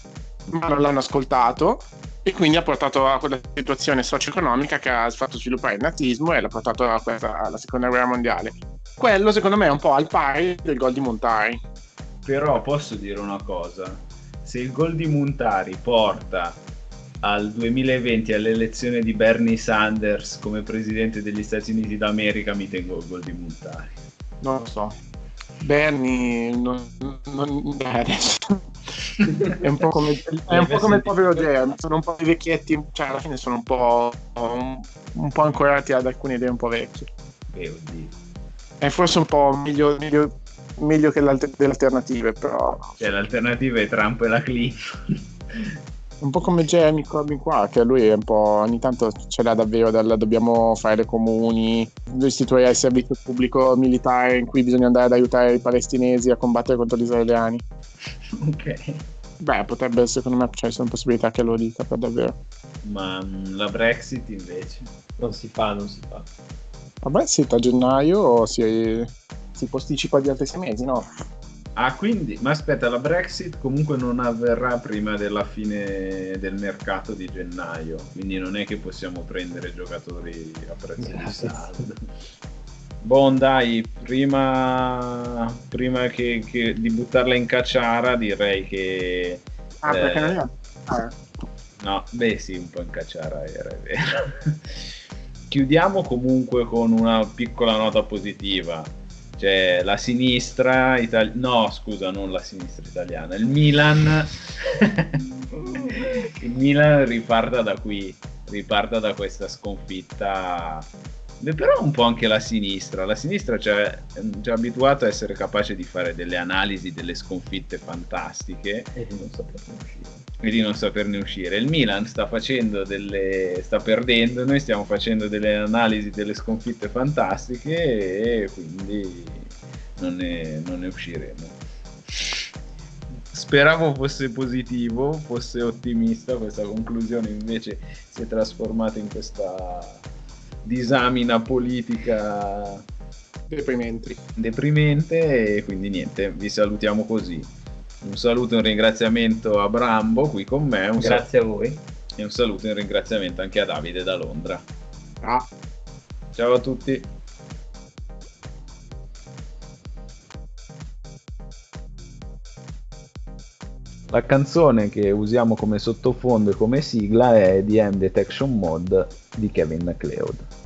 ma non l'hanno ascoltato e quindi ha portato a quella situazione socio-economica che ha fatto sviluppare il nazismo e l'ha portato a questa, alla seconda guerra mondiale. Quello secondo me è un po' al pari del gol di Montari. Però posso dire una cosa, se il gol di Montari porta al 2020 all'elezione di Bernie Sanders come presidente degli Stati Uniti d'America mi tengo il gol di Montari. Non lo so. Bernie non, non eh, adesso. è un po' come, è un po come il povero Jeremy sono un po' i vecchietti cioè alla fine sono un po', un, un po' ancorati ad alcune idee un po' vecchie eh, oddio. è forse un po' meglio, meglio, meglio che le alternative però cioè l'alternativa è Trump e la Clinton un po' come Jeremy Corbyn qua, che lui è un po' ogni tanto ce l'ha davvero del dobbiamo fare le comuni, istituire il servizio pubblico militare in cui bisogna andare ad aiutare i palestinesi a combattere contro gli israeliani. Ok. Beh, potrebbe, secondo me, c'è una possibilità che lo dica per davvero. Ma mm, la Brexit invece? Non si fa, non si fa. La Brexit a gennaio si, si posticipa di altri sei mesi, no? Ah, quindi, ma aspetta, la Brexit comunque non avverrà prima della fine del mercato di gennaio, quindi non è che possiamo prendere giocatori a prezzo di saldo. Bon, dai, prima, prima che, che, di buttarla in cacciara direi che... Ah, eh, perché non è... Ah. No, beh sì, un po' in cacciara era, è vero. Chiudiamo comunque con una piccola nota positiva cioè la sinistra italiana, no scusa non la sinistra italiana, il Milan, il Milan riparta da qui, riparta da questa sconfitta, però un po' anche la sinistra, la sinistra ci ha abituato a essere capace di fare delle analisi delle sconfitte fantastiche. E di non saperne uscire. E di non saperne uscire. Il Milan sta facendo delle. sta perdendo, noi stiamo facendo delle analisi delle sconfitte fantastiche e quindi non ne, non ne usciremo. Speravo fosse positivo, fosse ottimista, questa conclusione invece si è trasformata in questa disamina politica deprimente. deprimente e quindi niente, vi salutiamo così. Un saluto e un ringraziamento a Brambo qui con me. Un Grazie sal- a voi. E un saluto e un ringraziamento anche a Davide da Londra. Ah. Ciao a tutti. La canzone che usiamo come sottofondo e come sigla è The End Detection Mode di Kevin MacLeod.